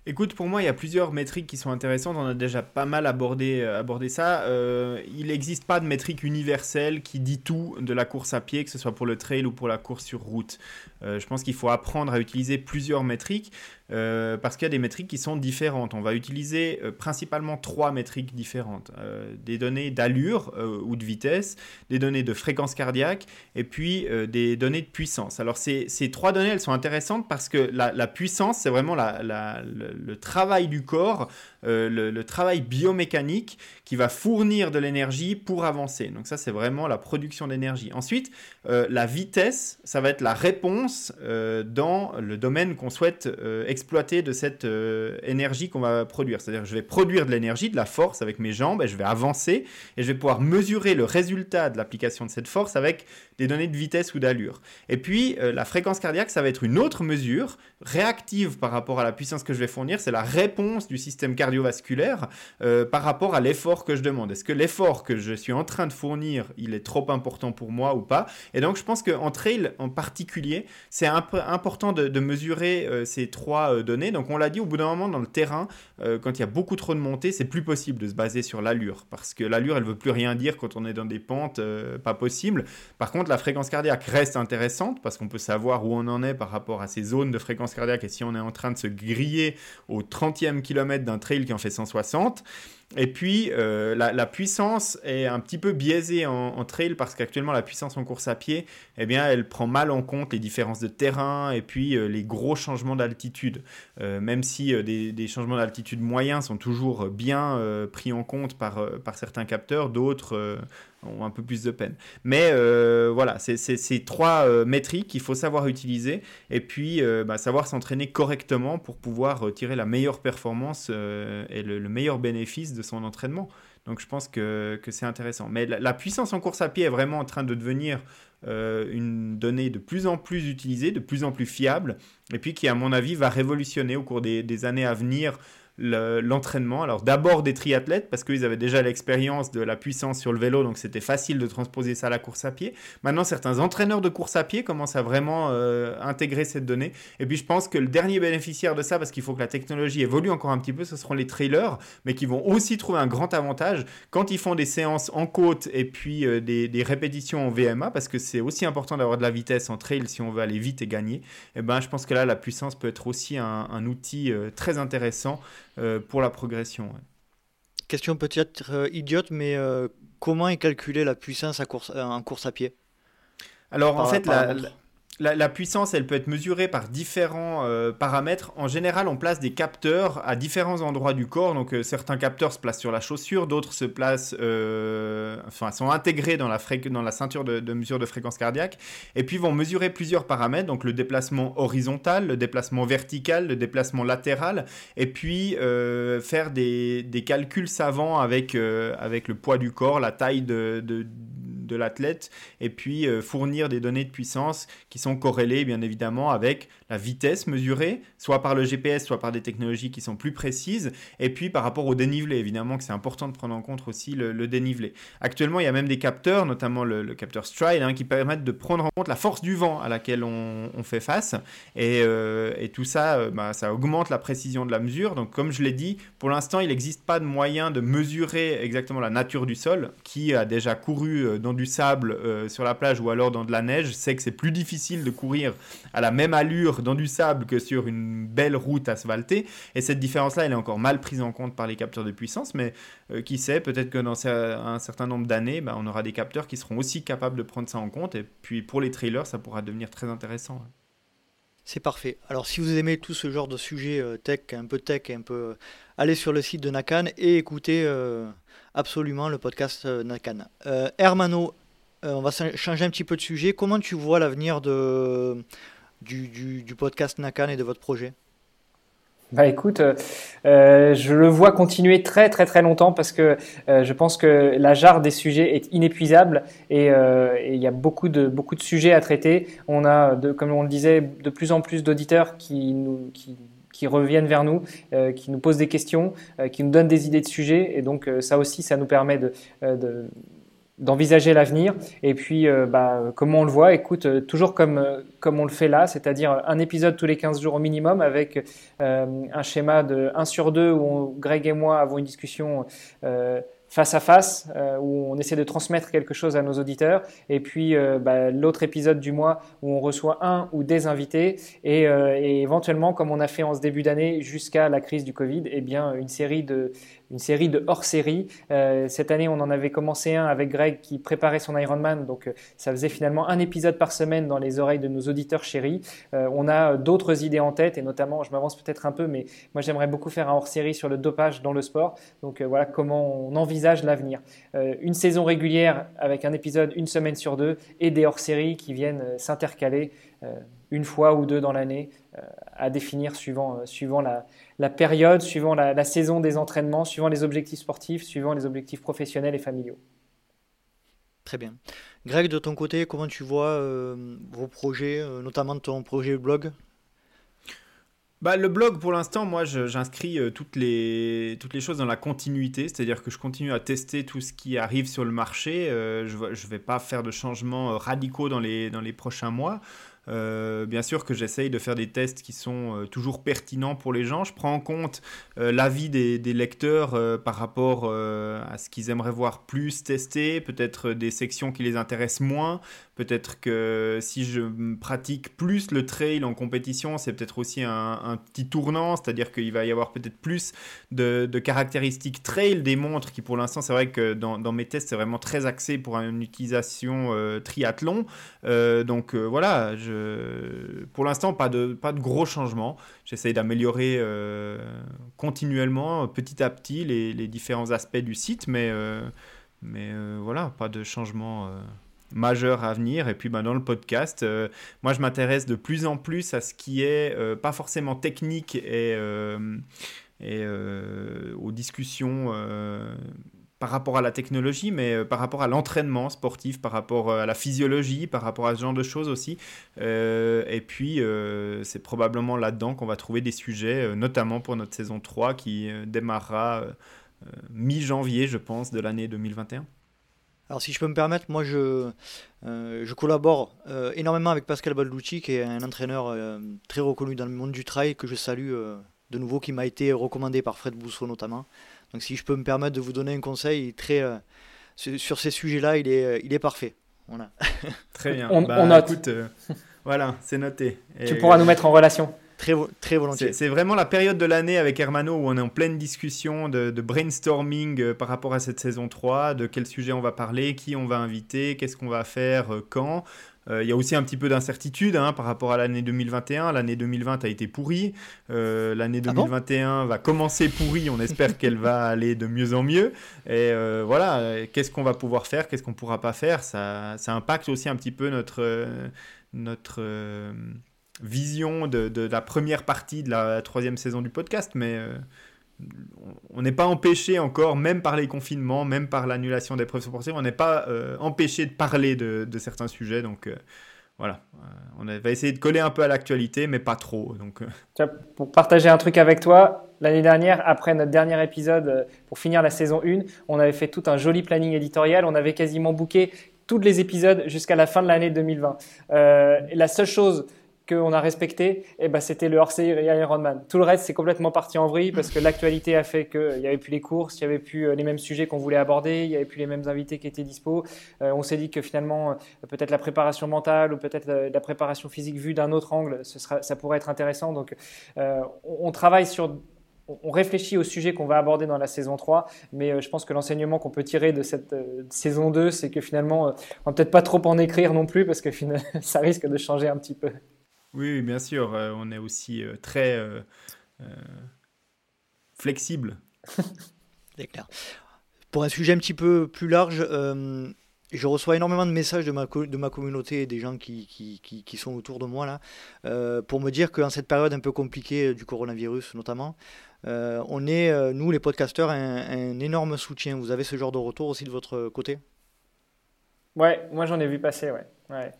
Écoute, pour moi, il y a plusieurs métriques qui sont intéressantes. On a déjà pas mal abordé, euh, ça. Euh, il n'existe pas de métrique universelle qui dit tout de la course à pied, que ce soit pour le trail ou pour la course sur route. Euh, je pense qu'il faut apprendre à utiliser plusieurs métriques. Euh, parce qu'il y a des métriques qui sont différentes. On va utiliser euh, principalement trois métriques différentes. Euh, des données d'allure ou de vitesse, des données de fréquence cardiaque et puis des données de puissance. Alors ces, trois données, elles sont intéressantes parce que la, puissance, c'est vraiment le, travail du corps, le, le, travail biomécanique qui va fournir de l'énergie pour avancer. Donc ça, c'est vraiment la production d'énergie. Ensuite, la vitesse, ça va être la réponse dans le domaine qu'on souhaite exploiter de cette euh, énergie qu'on va produire. C'est-à-dire je vais produire de l'énergie, de la force avec mes jambes, et je vais avancer, et je vais pouvoir mesurer le résultat de l'application de cette force avec des données de vitesse ou d'allure. Et puis, euh, la fréquence cardiaque, ça va être une autre mesure réactive par rapport à la puissance que je vais fournir. C'est la réponse du système cardiovasculaire euh, par rapport à l'effort que je demande. Est-ce que l'effort que je suis en train de fournir, il est trop important pour moi ou pas? Et donc, je pense qu'en trail en particulier, c'est important de, mesurer ces trois euh, données. Donc on l'a dit, au bout d'un moment dans le terrain, euh, quand il y a beaucoup trop de montées, c'est plus possible de se baser sur l'allure. Parce que l'allure, elle veut plus rien dire quand on est dans des pentes, euh, pas possible. Par contre, la fréquence cardiaque reste intéressante parce qu'on peut savoir où on en est par rapport à ces zones de fréquence cardiaque et si on est en train de se griller au 30e kilomètre d'un trail qui en fait 160. Et puis, euh, la, puissance est un petit peu biaisée en, trail parce qu'actuellement, la puissance en course à pied, eh bien, elle prend mal en compte les différences de terrain et puis euh, les gros changements d'altitude. Euh, même si des, des, changements d'altitude moyens sont toujours bien pris en compte par, par certains capteurs, d'autres un peu plus de peine. Mais euh, voilà, c'est ces trois euh, métriques qu'il faut savoir utiliser et puis euh, bah, savoir s'entraîner correctement pour pouvoir tirer la meilleure performance et le, meilleur bénéfice de son entraînement. Donc je pense que, c'est intéressant. Mais la, puissance en course à pied est vraiment en train de devenir une donnée de plus en plus utilisée, de plus en plus fiable, et puis qui, à mon avis, va révolutionner au cours des années à venir l'entraînement. Alors d'abord des triathlètes parce qu'ils avaient déjà l'expérience de la puissance sur le vélo, donc c'était facile de transposer ça à la course à pied. Maintenant, certains entraîneurs de course à pied commencent à vraiment euh, intégrer cette donnée. Et puis je pense que le dernier bénéficiaire de ça, parce qu'il faut que la technologie évolue encore un petit peu, ce seront les trailers, mais qui vont aussi trouver un grand avantage quand ils font des séances en côte et puis euh, des, répétitions en VMA, parce que c'est aussi important d'avoir de la vitesse en trail si on veut aller vite et gagner. Et eh ben, je pense que là, la puissance peut être aussi un, outil euh, très intéressant pour la progression. Question peut-être euh, idiote, mais euh, comment est calculée la puissance à course, en course à pied? Alors en fait, la, la, puissance, elle peut être mesurée par différents euh, paramètres. En général, on place des capteurs à différents endroits du corps. Donc, euh, certains capteurs se placent sur la chaussure, d'autres se placent, euh, enfin, sont intégrés dans la, la ceinture de, mesure de fréquence cardiaque. Et puis, vont mesurer plusieurs paramètres. Donc, le déplacement horizontal, le déplacement vertical, le déplacement latéral. Et puis, faire des, calculs savants avec, avec le poids du corps, la taille de de l'athlète et puis euh, fournir des données de puissance qui sont corrélées bien évidemment avec la vitesse mesurée, soit par le GPS, soit par des technologies qui sont plus précises, et puis par rapport au dénivelé, évidemment que c'est important de prendre en compte aussi le, dénivelé. Actuellement, il y a même des capteurs, notamment le, capteur Stride, hein, qui permettent de prendre en compte la force du vent à laquelle on, fait face, et, euh, tout ça, euh, bah, ça augmente la précision de la mesure. Donc comme je l'ai dit, pour l'instant, il n'existe pas de moyen de mesurer exactement la nature du sol, qui a déjà couru euh, dans du sable sur la plage ou alors dans de la neige, sait que c'est plus difficile de courir à la même allure dans du sable que sur une belle route asphaltée. Et cette différence-là, elle est encore mal prise en compte par les capteurs de puissance, mais euh, qui sait, peut-être que dans un certain nombre d'années, bah, on aura des capteurs qui seront aussi capables de prendre ça en compte. Et puis pour les trailers, ça pourra devenir très intéressant. C'est parfait. Alors si vous aimez tout ce genre de sujet euh, tech, un peu tech, un peu, euh, allez sur le site de Nakan et écoutez absolument le podcast Nakan. Hermano, on va changer un petit peu de sujet. Comment tu vois l'avenir de du, podcast Nakan et de votre projet bah écoute, euh, euh, je le vois continuer très très très longtemps parce que euh, je pense que la jarre des sujets est inépuisable et il y a beaucoup de beaucoup de sujets à traiter. On a, comme on le disait, de plus en plus d'auditeurs qui qui, reviennent vers nous, qui nous posent des questions, qui nous donnent des idées de sujets et donc ça aussi ça nous permet de d'envisager l'avenir. Et puis, euh, bah, comment on le voit Écoute, euh, toujours comme, euh, comme on le fait là, c'est-à-dire un épisode tous les 15 jours au minimum avec un schéma de 1 sur 2 où Greg et moi avons une discussion face à face, euh, où on essaie de transmettre quelque chose à nos auditeurs, et puis euh, bah, l'autre épisode du mois où on reçoit un ou des invités, et, euh, et éventuellement, comme on a fait en ce début d'année jusqu'à la crise du Covid, eh bien une série de une série de hors-série. cette année, on en avait commencé un avec Greg qui préparait son Ironman, donc ça faisait finalement un épisode par semaine dans les oreilles de nos auditeurs chéris. on a d'autres idées en tête, et notamment, je m'avance peut-être un peu, mais moi j'aimerais beaucoup faire un hors-série sur le dopage dans le sport. Donc voilà comment on envisage l'avenir. Euh, une saison régulière avec un épisode une semaine sur deux et des hors-séries qui viennent euh, s'intercaler euh, une fois ou deux dans l'année à définir suivant, suivant la, période, suivant la, saison des entraînements, suivant les objectifs sportifs, suivant les objectifs professionnels et familiaux. Très bien. Greg, de ton côté, comment tu vois vos projets, notamment ton projet blog? Bah, le blog, pour l'instant, moi, j'inscris euh, toutes, les, toutes les choses dans la continuité, c'est-à-dire que je continue à tester tout ce qui arrive sur le marché. Euh, je ne vais pas faire de changements euh, radicaux dans les, dans les prochains mois. Euh, bien sûr que j'essaye de faire des tests qui sont euh, toujours pertinents pour les gens. Je prends en compte euh, l'avis des, lecteurs par rapport à ce qu'ils aimeraient voir plus testé, peut-être des sections qui les intéressent moins. Peut-être que si je pratique plus le trail en compétition, c'est peut-être aussi un, petit tournant, c'est-à-dire qu'il va y avoir peut-être plus de, caractéristiques trail des montres qui pour l'instant, c'est vrai que dans, mes tests, c'est vraiment très axé pour une utilisation triathlon. donc voilà, je pour l'instant, pas de, gros changements. J'essaye d'améliorer euh, continuellement, petit à petit, les, différents aspects du site, mais, euh, euh, voilà, pas de changement majeur à venir. Et puis bah, dans le podcast, moi je m'intéresse de plus en plus à ce qui est pas forcément technique et aux discussions par rapport à la technologie, mais euh, par rapport à l'entraînement sportif, par rapport euh, à la physiologie, par rapport à ce genre de choses aussi. Euh, et puis, c'est probablement là-dedans qu'on va trouver des sujets, notamment pour notre saison 3 qui démarrera mi-janvier, je pense, de l'année 2021. Alors si je peux me permettre, moi je, je collabore énormément avec Pascal Balducci, qui est un entraîneur très reconnu dans le monde du trail, que je salue de nouveau, qui m'a été recommandé par Fred Bousseau notamment. Donc si je peux me permettre de vous donner un conseil très euh, sur ces sujets-là, il est, euh, il est parfait. Voilà. Très bien. on, bah, note. Euh, voilà, c'est noté. tu pourras nous mettre en relation. Très, très volontiers. C'est vraiment la période de l'année avec Hermano où on est en pleine discussion de, brainstorming par rapport à cette saison 3, de quel sujet on va parler, qui on va inviter, qu'est-ce qu'on va faire, quand. Il y a aussi un petit peu d'incertitude hein, par rapport à l'année 2021. L'année 2020 a été pourrie. l'année 2021 ah va commencer pourrie. On espère qu'elle va aller de mieux en mieux. Et voilà, qu'est-ce qu'on va pouvoir faire, qu'est-ce qu'on ne pourra pas faire, ça, ça impacte aussi un petit peu notre, notre vision de, la première partie de la troisième saison du podcast, mais euh, on n'est pas empêché encore, même par les confinements, même par l'annulation des preuves sportives, on n'est pas euh, empêché de parler de, certains sujets. Donc euh, voilà, on va essayer de coller un peu à l'actualité, mais pas trop. Donc, Pour partager un truc avec toi, l'année dernière, après notre dernier épisode, pour finir la saison 1, on avait fait tout un joli planning éditorial. On avait quasiment booké tous les épisodes jusqu'à la fin de l'année 2020. la seule chose qu'on a respecté, eh ben, c'était le hors-série Ironman. Tout le reste, c'est complètement parti en vrille parce que l'actualité a fait qu'il n'y avait plus les courses, il n'y avait plus euh, les mêmes sujets qu'on voulait aborder, il n'y avait plus les mêmes invités qui étaient dispo. Euh, on s'est dit que finalement, euh, peut-être la préparation mentale ou peut-être la, préparation physique vue d'un autre angle, ça pourrait être intéressant. Donc, on, travaille sur on réfléchit au sujet qu'on va aborder dans la saison 3, mais je pense que l'enseignement qu'on peut tirer de cette saison 2, c'est que finalement, on va peut-être pas trop en écrire non plus, parce que ça risque de changer un petit peu. Oui, bien sûr. Euh, on est aussi euh, très euh, flexible. C'est clair. Pour un sujet un petit peu plus large, je reçois énormément de messages de ma, de ma communauté et des gens qui, qui, qui, sont autour de moi là, pour me dire qu'en cette période un peu compliquée du coronavirus notamment, on est, nous les podcasteurs, un, un, énorme soutien. Vous avez ce genre de retour aussi de votre côté? Ouais, moi j'en ai vu passer, ouais. ouais.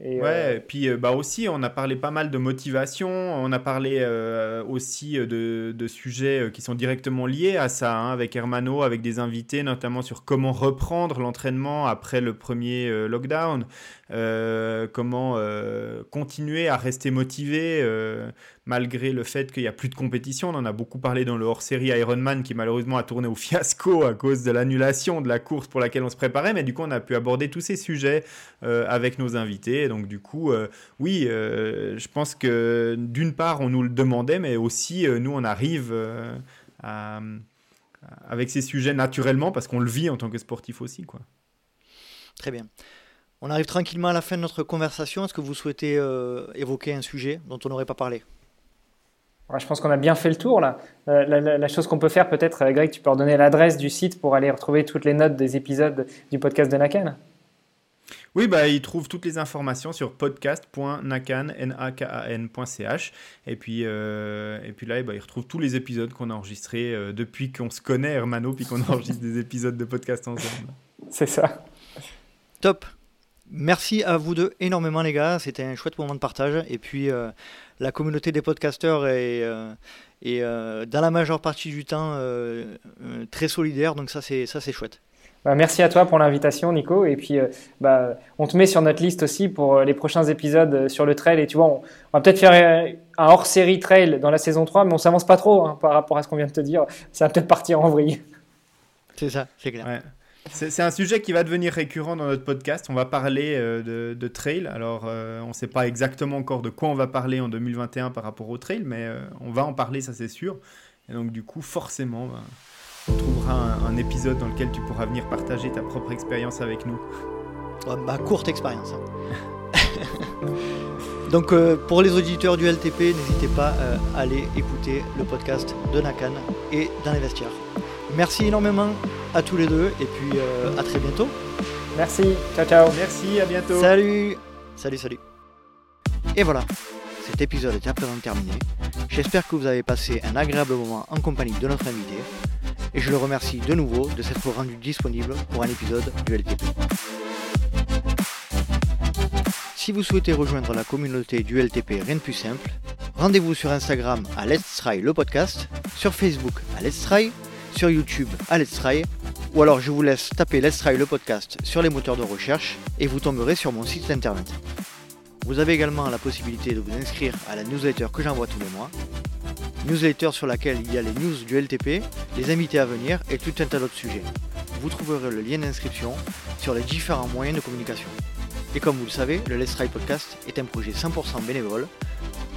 Et ouais, euh, puis euh, bah aussi, on a parlé pas mal de motivation, on a parlé euh, aussi de, de, sujets qui sont directement liés à ça, hein, avec Hermano, avec des invités, notamment sur comment reprendre l'entraînement après le premier lockdown, comment continuer à rester motivé malgré le fait qu'il n'y a plus de compétition. On en a beaucoup parlé dans le hors-série Ironman qui malheureusement a tourné au fiasco à cause de l'annulation de la course pour laquelle on se préparait. Mais du coup, on a pu aborder tous ces sujets euh, avec nos invités. Donc du coup, euh, oui, euh, je pense que d'une part, on nous le demandait, mais aussi, nous, on arrive avec ces sujets naturellement parce qu'on le vit en tant que sportif aussi. quoi. Très bien. On arrive tranquillement à la fin de notre conversation. Est-ce que vous souhaitez évoquer un sujet dont on n'aurait pas parlé? Je pense qu'on a bien fait le tour là. Euh, la, chose qu'on peut faire peut-être, euh, Greg, tu peux redonner l'adresse du site pour aller retrouver toutes les notes des épisodes du podcast de Nakan? Oui, bah, ils trouvent toutes les informations sur podcast.nakan.ch et puis euh, et puis là, bah, ils retrouvent tous les épisodes qu'on a enregistrés depuis qu'on se connaît, Hermano, puis qu'on enregistre des épisodes de podcast ensemble. C'est ça. Top. Merci à vous deux énormément les gars, c'était un chouette moment de partage et puis la communauté des podcasteurs est, euh, euh, dans la majeure partie du temps euh, très solidaire, donc ça c'est ça c'est chouette. Bah, merci à toi pour l'invitation, Nico. Et puis, bah, on te met sur notre liste aussi pour les prochains épisodes sur le trail. Et tu vois, on, va peut-être faire un hors-série trail dans la saison 3, mais on s'avance pas trop hein, par rapport à ce qu'on vient de te dire. Ça va peut-être partir en vrille. C'est ça, c'est clair. C'est un sujet qui va devenir récurrent dans notre podcast. On va parler euh, de, trail. Alors, euh, on ne sait pas exactement encore de quoi on va parler en 2021 par rapport au trail, mais euh, on va en parler, ça c'est sûr. Et donc, du coup, forcément, bah, on trouvera un, épisode dans lequel tu pourras venir partager ta propre expérience avec nous. ma courte expérience. Hein. donc, pour les auditeurs du LTP, n'hésitez pas à aller écouter le podcast de Nakan et dans les vestiaires. Merci énormément à tous les deux et puis euh, à très bientôt. Merci, ciao ciao. Merci, à bientôt. Salut, salut, salut. Et voilà, cet épisode est à présent terminé. J'espère que vous avez passé un agréable moment en compagnie de notre invité et je le remercie de nouveau de s'être rendu disponible pour un épisode du LTP. Si vous souhaitez rejoindre la communauté du LTP, rien de plus simple, rendez-vous sur Instagram à Let's Try le podcast, sur Facebook à Let's Try sur YouTube à Let's Try, ou alors je vous laisse taper Let's Try le podcast sur les moteurs de recherche et vous tomberez sur mon site internet. Vous avez également la possibilité de vous inscrire à la newsletter que j'envoie tous les mois. Newsletter sur laquelle il y a les news du LTP, les invités à venir et tout un tas d'autres sujets. Vous trouverez le lien d'inscription sur les différents moyens de communication. Et comme vous le savez, le Let's Try Podcast est un projet 100% bénévole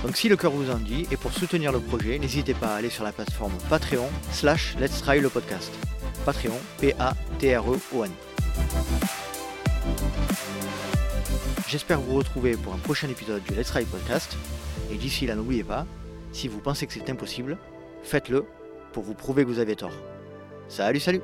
donc si le cœur vous en dit, et pour soutenir le projet, n'hésitez pas à aller sur la plateforme Patreon slash Let's Try le podcast. Patreon, P-A-T-R-E-O-N. J'espère vous retrouver pour un prochain épisode du Let's Ride Podcast. Et d'ici là, n'oubliez pas, si vous pensez que c'est impossible, faites-le pour vous prouver que vous avez tort. Salut, salut